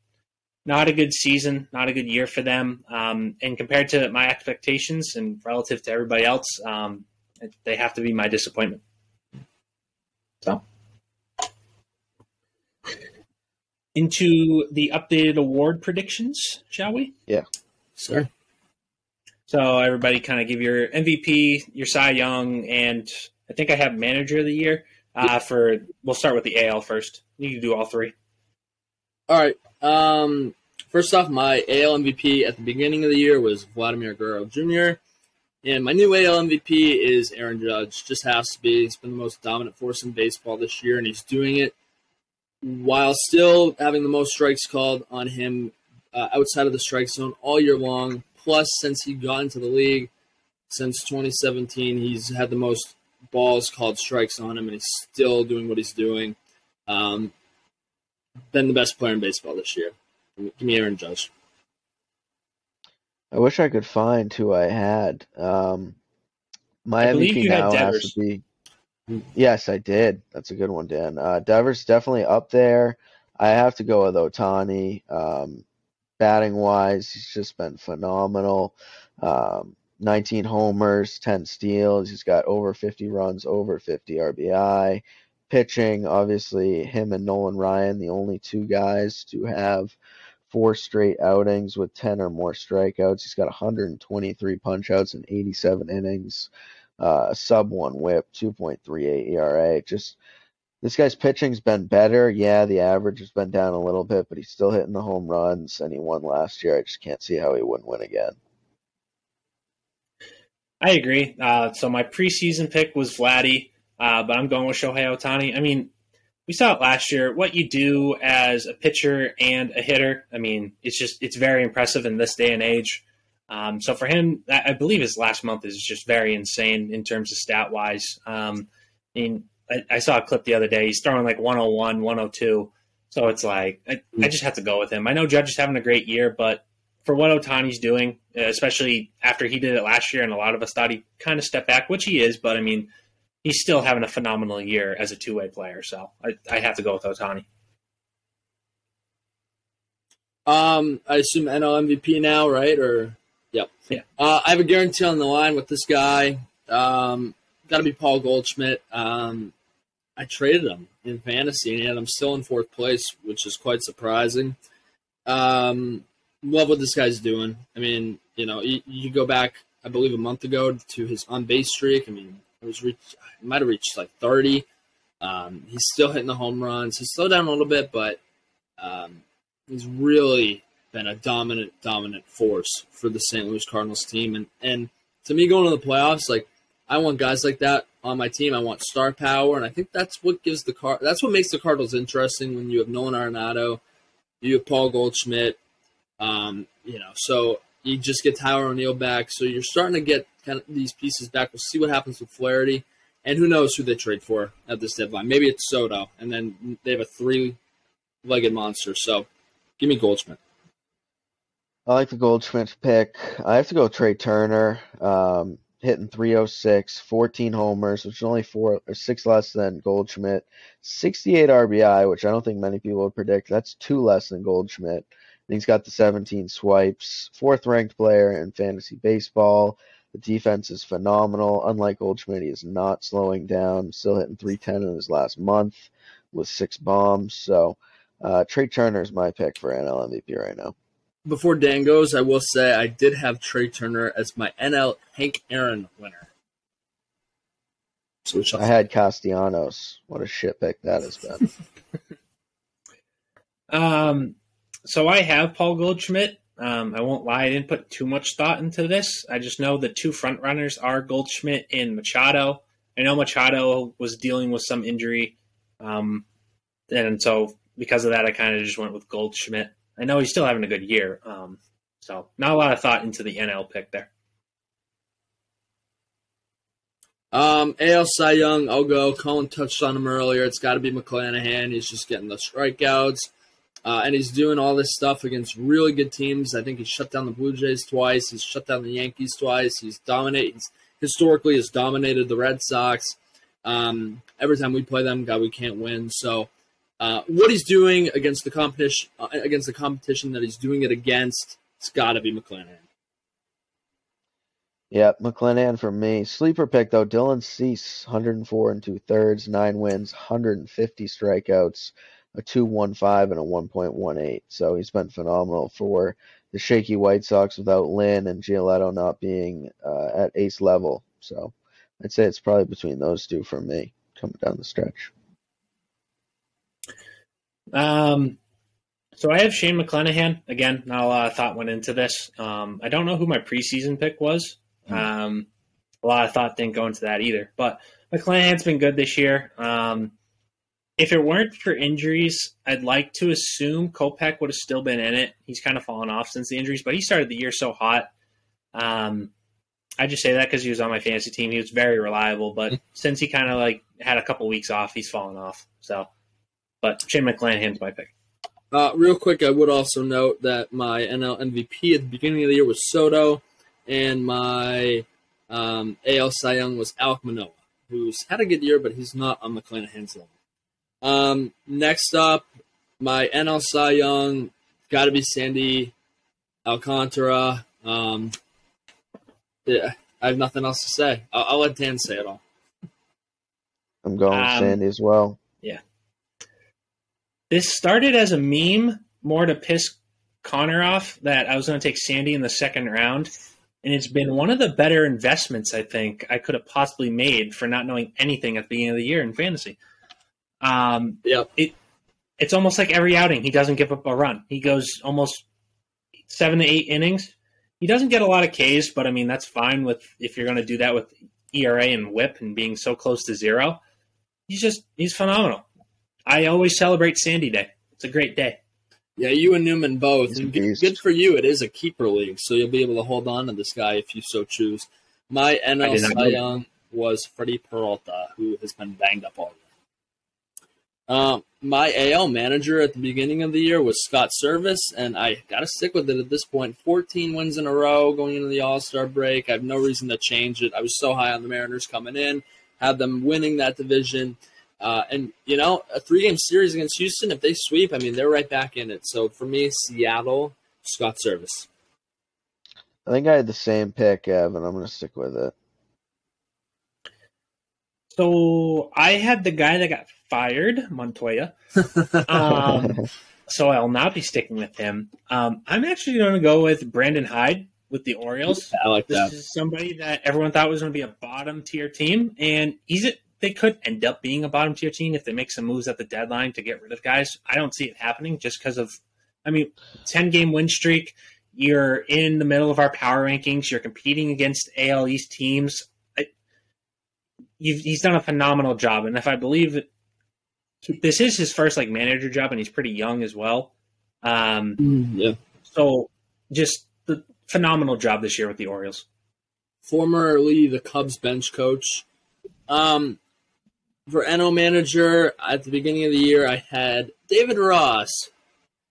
not a good season, not a good year for them. Um, and compared to my expectations and relative to everybody else, um, they have to be my disappointment. So, into the updated award predictions, shall we? Yeah. Sure. So everybody kind of give your MVP, your Cy Young, and I think I have manager of the year. Uh, for we'll start with the AL first. You can do all three. All right. Um, first off, my AL MVP at the beginning of the year was Vladimir Guerrero Jr. And my new AL MVP is Aaron Judge. Just has to be. He's been the most dominant force in baseball this year, and he's doing it while still having the most strikes called on him uh, outside of the strike zone all year long. Plus, since he got into the league since 2017, he's had the most balls called strikes on him, and he's still doing what he's doing. Um, been the best player in baseball this year. Give me Aaron Judge. I wish I could find who I had. Um, my I MVP now has to be. Yes, I did. That's a good one, Dan. Uh, Devers definitely up there. I have to go with Ohtani. Um, batting wise, he's just been phenomenal. Um, 19 homers, 10 steals. He's got over 50 runs, over 50 RBI. Pitching, obviously, him and Nolan Ryan, the only two guys to have four straight outings with 10 or more strikeouts. He's got 123 punchouts in 87 innings, uh, sub one whip, 2.38 ERA. Just this guy's pitching's been better. Yeah, the average has been down a little bit, but he's still hitting the home runs, and he won last year. I just can't see how he wouldn't win again. I agree. Uh, so my preseason pick was Vladdy, uh, but I'm going with Shohei Ohtani. I mean, we saw it last year. What you do as a pitcher and a hitter, I mean, it's just it's very impressive in this day and age. Um, so for him, I believe his last month is just very insane in terms of stat wise. Um, I mean, I, I, saw a clip the other day. He's throwing like 101, 102. So it's like I, I just have to go with him. I know Judge is having a great year, but for what Ohtani's doing, especially after he did it last year, and a lot of us thought he kind of stepped back, which he is, but I mean, he's still having a phenomenal year as a two way player. So I, I have to go with Ohtani. Um, I assume NL MVP now, right? Or yep, yeah. Uh, I have a guarantee on the line with this guy. Um, got to be Paul Goldschmidt. Um, I traded him in fantasy, and I'm still in fourth place, which is quite surprising. Um, love what this guy's doing. I mean, you know, you, you go back, I believe, a month ago to his on base streak. I mean, it was reached, might have reached like 30. Um, he's still hitting the home runs. He's slowed down a little bit, but um, he's really been a dominant, dominant force for the St. Louis Cardinals team. And and to me, going to the playoffs, like I want guys like that on my team. I want star power, and I think that's what gives the car. That's what makes the Cardinals interesting when you have Nolan Arenado, you have Paul Goldschmidt. Um, you know, so you just get Tyler O'Neill back, so you're starting to get kind of these pieces back. We'll see what happens with Flaherty, and who knows who they trade for at this deadline. Maybe it's Soto, and then they have a three-legged monster. So, give me Goldschmidt. I like the Goldschmidt pick. I have to go Trea Turner. Um, hitting 306, 14 homers, which is only four or six less than Goldschmidt. 68 RBI, which I don't think many people would predict. That's two less than Goldschmidt. And he's got the 17 swipes. Fourth ranked player in fantasy baseball. The defense is phenomenal. Unlike Goldschmidt, he is not slowing down. Still hitting 310 in his last month with six bombs. So uh, Trea Turner is my pick for NL MVP right now before Dan goes, I will say I did have Trea Turner as my NL Hank Aaron winner. So I had Castellanos. What a shit pick that has been. um, so I have Paul Goldschmidt. Um, I won't lie, I didn't put too much thought into this. I just know the two front runners are Goldschmidt and Machado. I know Machado was dealing with some injury, um, and so because of that, I kind of just went with Goldschmidt. I know he's still having a good year. Um, so not a lot of thought into the NL pick there. Um, AL Cy Young, I'll go. Colin touched on him earlier. It's got to be McClanahan. He's just getting the strikeouts. Uh, and he's doing all this stuff against really good teams. I think he shut down the Blue Jays twice. He's shut down the Yankees twice. He's dominated. He's historically has dominated the Red Sox. Um, every time we play them, God, we can't win. So uh, what he's doing against the competition, uh, against the competition that he's doing it against, it's got to be McClanahan. Yep, McClanahan for me. Sleeper pick though, Dylan Cease, 104 and two thirds, nine wins, 150 strikeouts, a 2.15 and a 1.18. So he's been phenomenal for the shaky White Sox without Lynn and Giolito not being uh, at ace level. So I'd say it's probably between those two for me coming down the stretch. Um, so I have Shane McClanahan again. Not a lot of thought went into this. Um, I don't know who my preseason pick was. Hmm. Um, a lot of thought didn't go into that either. But McClanahan's been good this year. Um, if it weren't for injuries, I'd like to assume Kopech would have still been in it. He's kind of fallen off since the injuries, but he started the year so hot. Um, I just say that because he was on my fantasy team. He was very reliable, but mm-hmm. since he kind of like had a couple weeks off, he's fallen off. So, but Shane McClanahan's my pick. Uh, real quick, I would also note that my NL MVP at the beginning of the year was Soto, and my um, AL Cy Young was Alek Manoah, who's had a good year, but he's not on McClanahan's level. Um, next up, my NL Cy Young got to be Sandy Alcantara. Um, yeah, I have nothing else to say. I'll, I'll let Dan say it all. I'm going um, Sandy as well. Yeah. This started as a meme more to piss Connor off that I was going to take Sandy in the second round. And it's been one of the better investments I think I could have possibly made for not knowing anything at the beginning of the year in fantasy. Um, yeah. It, it's almost like every outing he doesn't give up a run. He goes almost seven to eight innings. He doesn't get a lot of Ks, but I mean that's fine with if you're going to do that with ERA and WHIP and being so close to zero. He's just he's phenomenal. I always celebrate Sandy Day. It's a great day. Yeah, you and Newman both. And good, good, for you. It is a keeper league, so you'll be able to hold on to this guy if you so choose. My NL Cy Young was Freddie Peralta, who has been banged up all year. Um, my AL manager at the beginning of the year was Scott Servais, and I got to stick with it at this point. 14 wins in a row going into the All Star break. I have no reason to change it. I was so high on the Mariners coming in, had them winning that division. Uh, and, you know, a three game series against Houston, if they sweep, I mean, they're right back in it. So for me, Seattle, Scott Servais. I think I had the same pick, Evan. I'm going to stick with it. So I had the guy that got fired, Montoyo. Um, so I'll not be sticking with him. Um, I'm actually going to go with Brandon Hyde with the Orioles. I like this that. is somebody that everyone thought was going to be a bottom tier team, and he's it. They could end up being a bottom tier team if they make some moves at the deadline to get rid of guys. I don't see it happening just because of, I mean, ten game win streak. You're in the middle of our power rankings. You're competing against AL East teams he's done a phenomenal job, and if I believe it, this is his first like manager job, and he's pretty young as well. Um, mm, yeah. So just the phenomenal job this year with the Orioles. Formerly the Cubs bench coach. Um, for NL manager at the beginning of the year, I had David Ross.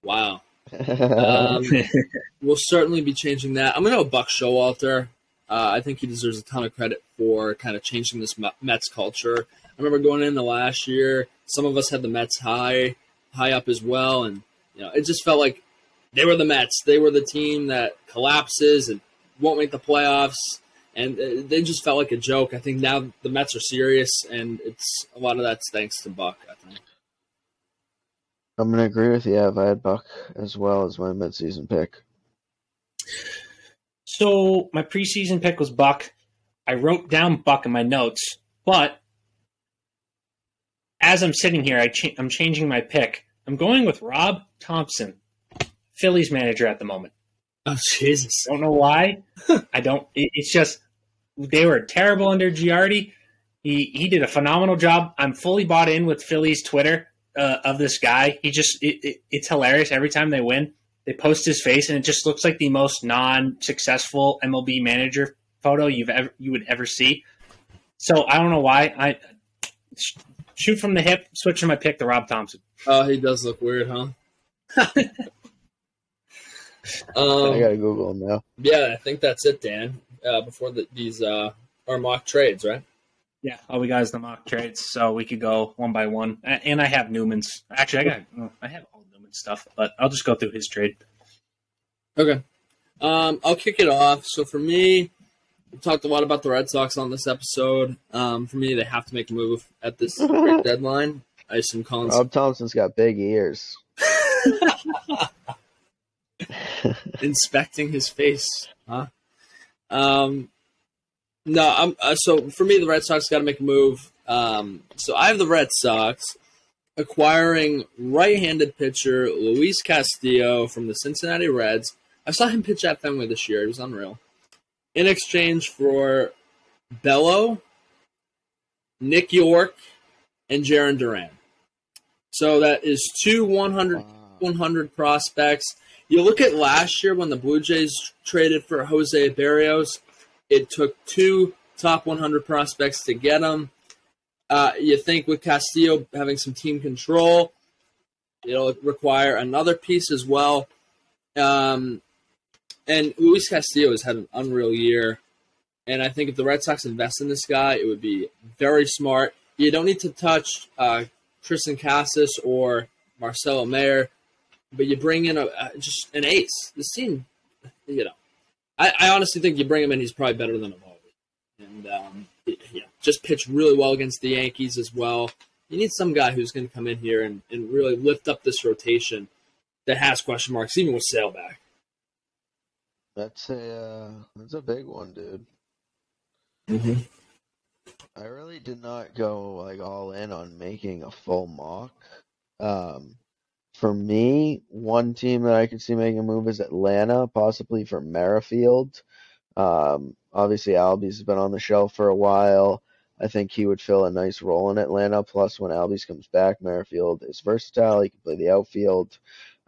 Wow. Um, we'll certainly be changing that. I'm going to go Buck Showalter. Uh, I think he deserves a ton of credit for kind of changing this Mets culture. I remember going into last year, some of us had the Mets high, high up as well, and you know it just felt like they were the Mets. They were the team that collapses and won't make the playoffs, and uh, they just felt like a joke. I think now the Mets are serious, and it's a lot of that's thanks to Buck. I think. I'm gonna agree with you. I've had Buck as well as my midseason pick. So my preseason pick was Buck. I wrote down Buck in my notes, but as I'm sitting here, I cha- I'm changing my pick. I'm going with Rob Thomson, Phillies manager at the moment. Oh Jesus! I Don't know why. I don't. It, it's just they were terrible under Girardi. He he did a phenomenal job. I'm fully bought in with Phillies Twitter uh, of this guy. He just it, it, it's hilarious every time they win they post his face, and it just looks like the most non-successful MLB manager photo you've ever you would ever see. So I don't know why I shoot from the hip, switching my pick to Rob Thomson. Oh, he does look weird, huh? um, I gotta Google him now. Yeah, I think that's it, Dan. Uh, before the, these uh, are mock trades, right? Yeah, all we got is the mock trades, so we could go one by one. And I have Newman's. Actually, I got I have all Newman stuff, but I'll just go through his trade. Okay. Um, I'll kick it off. So for me, we talked a lot about the Red Sox on this episode. Um, for me, they have to make a move at this deadline. I assume Collins. Rob Thomson's got big ears. Inspecting his face, huh? Um, no, I'm. Uh, so for me, the Red Sox got to make a move. Um, so I have the Red Sox acquiring right-handed pitcher Luis Castillo from the Cincinnati Reds. I saw him pitch at Fenway this year; it was unreal. In exchange for Bello, Nick Yorke, and Jarren Duran. So that is two 100, wow. 100 prospects. You look at last year when the Blue Jays traded for Jose Berrios, It took two top 100 prospects to get him. Uh, you think with Castillo having some team control, it'll require another piece as well. Um, and Luis Castillo has had an unreal year. And I think if the Red Sox invest in this guy, it would be very smart. You don't need to touch uh, Triston Casas or Marcelo Mayer, but you bring in a, a just an ace. This team, you know, I, I, honestly think you bring him in, he's probably better than Eovaldi. And um, know, just pitch really well against the Yankees as well. You need some guy who's going to come in here and, and really lift up this rotation that has question marks, even with Sale back. That's a uh, that's a big one, dude. Mm-hmm. I really did not go like all in on making a full mock. Um, for me, one team that I could see making a move is Atlanta, possibly for Merrifield. Um, obviously, Albie's been on the shelf for a while. I think he would fill a nice role in Atlanta. Plus, when Albies comes back, Merrifield is versatile. He can play the outfield.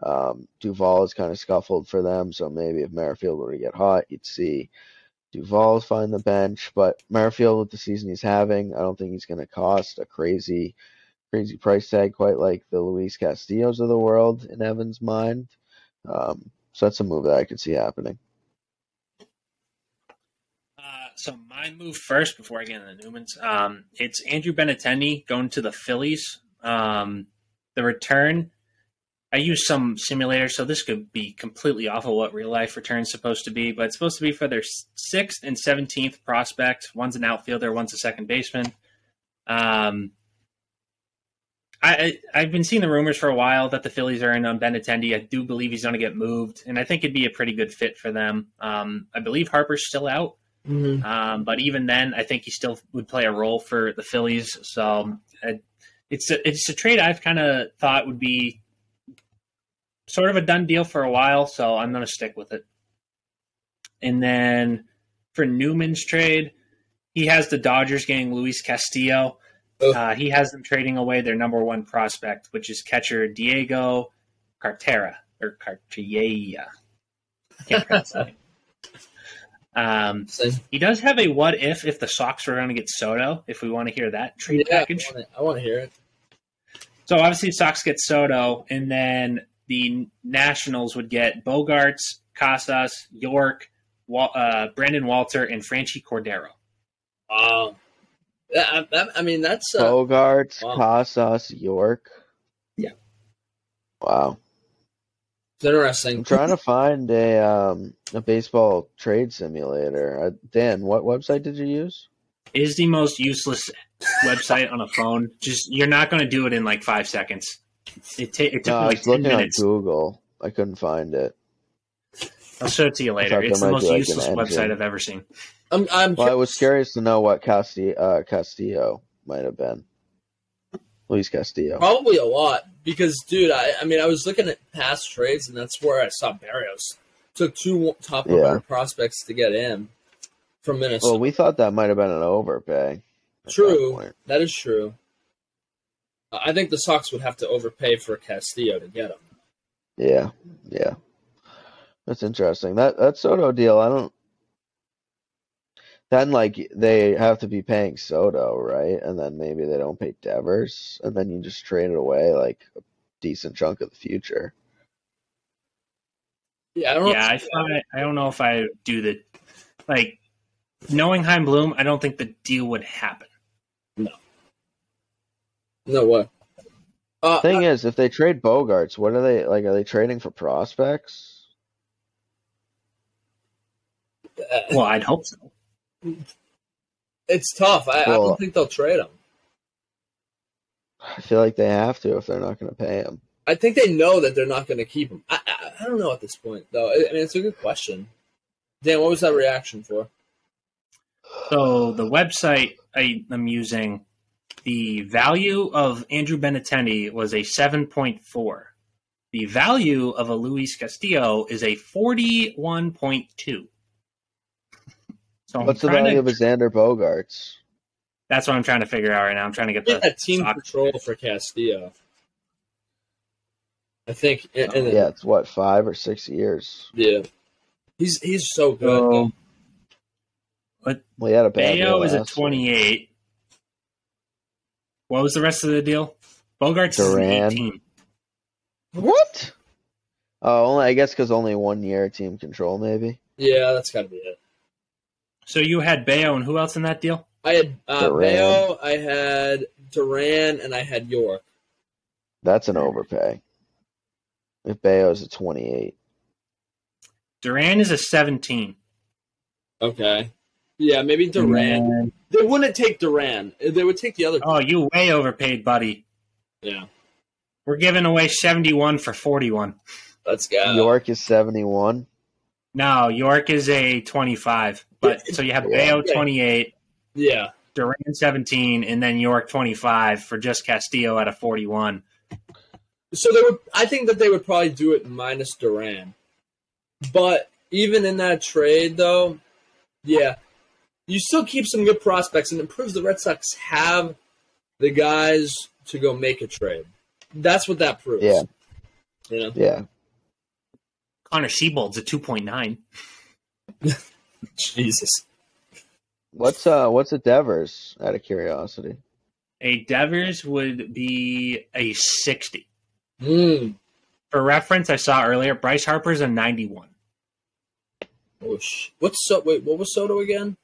Um, Duvall is kind of scuffled for them, so maybe if Merrifield were to get hot, you'd see Duvall find the bench. But Merrifield, with the season he's having, I don't think he's going to cost a crazy, crazy price tag quite like the Luis Castillos of the world in Evan's mind. Um, so that's a move that I could see happening. Uh, so my move first before I get into the Newmans, um, it's Andrew Benintendi going to the Phillies. Um, the return I use some simulators, so this could be completely off of what real life return's supposed to be, but it's supposed to be for their sixth and seventeenth prospect. One's an outfielder, one's a second baseman. Um, I, I have been seeing the rumors for a while that the Phillies are in on Benintendi. I do believe he's going to get moved, and I think it'd be a pretty good fit for them. Um, I believe Harper's still out, mm-hmm. um, but even then, I think he still would play a role for the Phillies. So uh, it's a, it's a trade I've kind of thought would be sort of a done deal for a while, so I'm going to stick with it. And then for Newman's trade, he has the Dodgers getting Luis Castillo. Uh, he has them trading away their number one prospect, which is catcher Diego Cartera or Cartella. um, he does have a what if if the Sox were going to get Soto. If we want to hear that trade yeah, package, I want to hear it. So obviously, Sox get Soto, and then the Nationals would get Bogaerts, Casas, Yorke, uh, Brandon Walter, and Franchy Cordero. Wow. I, I, I mean, that's uh, Bogaerts, wow. Casas, Yorke. Yeah. Wow. It's interesting. I'm trying to find a um, a baseball trade simulator. Uh, Dan, what website did you use? Is the most useless website on a phone. Just you're not going to do it in like five seconds. It, ta- it took no, like I was looking minutes. on Google. I couldn't find it. I'll show it to you later. It's the most like useless website I've ever seen. I'm, I'm well, I was curious to know what Castillo, uh, Castillo might have been. Luis Castillo. Probably a lot because, dude, I, I mean, I was looking at past trades, and that's where I saw Berrios. Took two top yeah. prospects to get in from Minnesota. Well, we thought that might have been an overpay. True, that, that is true. I think the Sox would have to overpay for Castillo to get him. Yeah, yeah, that's interesting. That that Soto deal, I don't. Then like they have to be paying Soto, right? And then maybe they don't pay Devers, and then you just trade it away like a decent chunk of the future. Yeah, I don't. Yeah, I, thought, I don't know if I do the like knowing Chaim Bloom. I don't think the deal would happen. No. No what? Uh, Thing uh, is, if they trade Bogaerts, what are they like? Are they trading for prospects? Well, I'd hope so. It's tough. I, well, I don't think they'll trade him. I feel like they have to if they're not going to pay him. I think they know that they're not going to keep him. I, I, I, don't know at this point, though. I mean, it's a good question. Dan, what was that reaction for? So the website I am using the value of Andrew Benintendi was a 7.4. The value of a Luis Castillo is a 41.2. So What's the value to, of a Xander Bogaerts? That's what I'm trying to figure out right now. I'm trying to get the team control for Castillo. I think. And, and yeah, it's what five or six years. Yeah, he's he's so good. Um, But well, he had a bad Bello is a 28. What was the rest of the deal? Bogaerts Duran. 18. What? Oh, only I guess because only one year team control, maybe. Yeah, that's got to be it. So you had Bello and who else in that deal? I had uh, Bello, I had Duran, and I had Yorke. That's an overpay. If Bello is a 28. Duran is a 17. Okay. Yeah, maybe Duran. Man. They wouldn't take Duran. They would take the other. Oh, you way overpaid, buddy. Yeah. We're giving away 71 for 41. Let's go. Yorke is 71. No, Yorke is a 25. But so you have Bello 28. Yeah. Duran 17 and then Yorke 25 for just Castillo at a 41. So they would I think that they would probably do it minus Duran. But even in that trade though, yeah, you still keep some good prospects and it proves the Red Sox have the guys to go make a trade. That's what that proves. Yeah. You know? Yeah. Connor Seabold's a 2.9. Jesus. What's uh what's a Devers out of curiosity? A Devers would be a 60. Mm. For reference, I saw earlier Bryce Harper's a 91. Oh, sh- what's so? Wait, what was Soto again?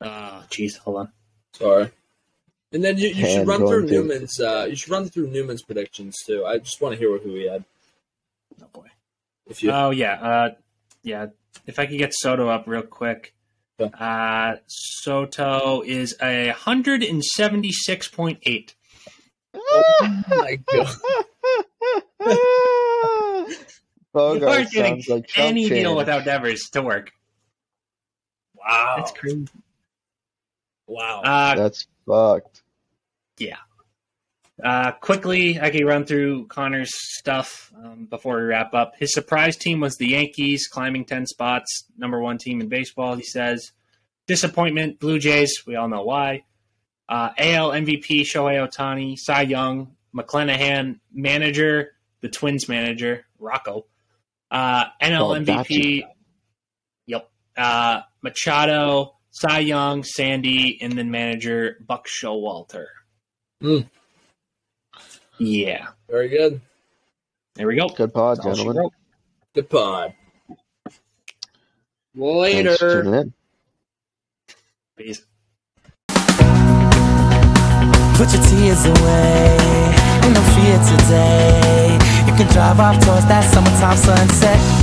Uh, jeez, hold on. Sorry. And then you, you should run through Newman's. Uh, you should run through Newman's predictions too. I just want to hear who he had. Oh boy. If you. Oh yeah. Uh, yeah. If I could get Soto up real quick. Uh, Soto is a hundred and seventy six point eight. Oh my god. you aren't getting like any deal without Devers to work. Wow, that's crazy. Wow, uh, that's fucked. Yeah. Uh, quickly, I can run through Connor's stuff um, before we wrap up. His surprise team was the Yankees, climbing 10 spots, number one team in baseball, he says. Disappointment, Blue Jays, we all know why. Uh, AL MVP, Shohei Ohtani, Cy Young, McClanahan, manager, the Twins manager, Rocco. Uh, NL oh, MVP, yep. Uh, Machado, Cy Young, Sandy, and then manager Buck Showalter. Mm. Yeah. Very good. There we go. Good pod, gentlemen. Good pod. Later. Peace. Put your tears away, ain't no fear today. You can drive off towards that summertime sunset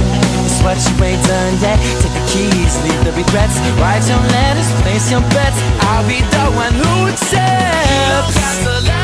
what you ain't done yet. Take the keys, leave the regrets. Write your letters, place your bets. I'll be the one who accepts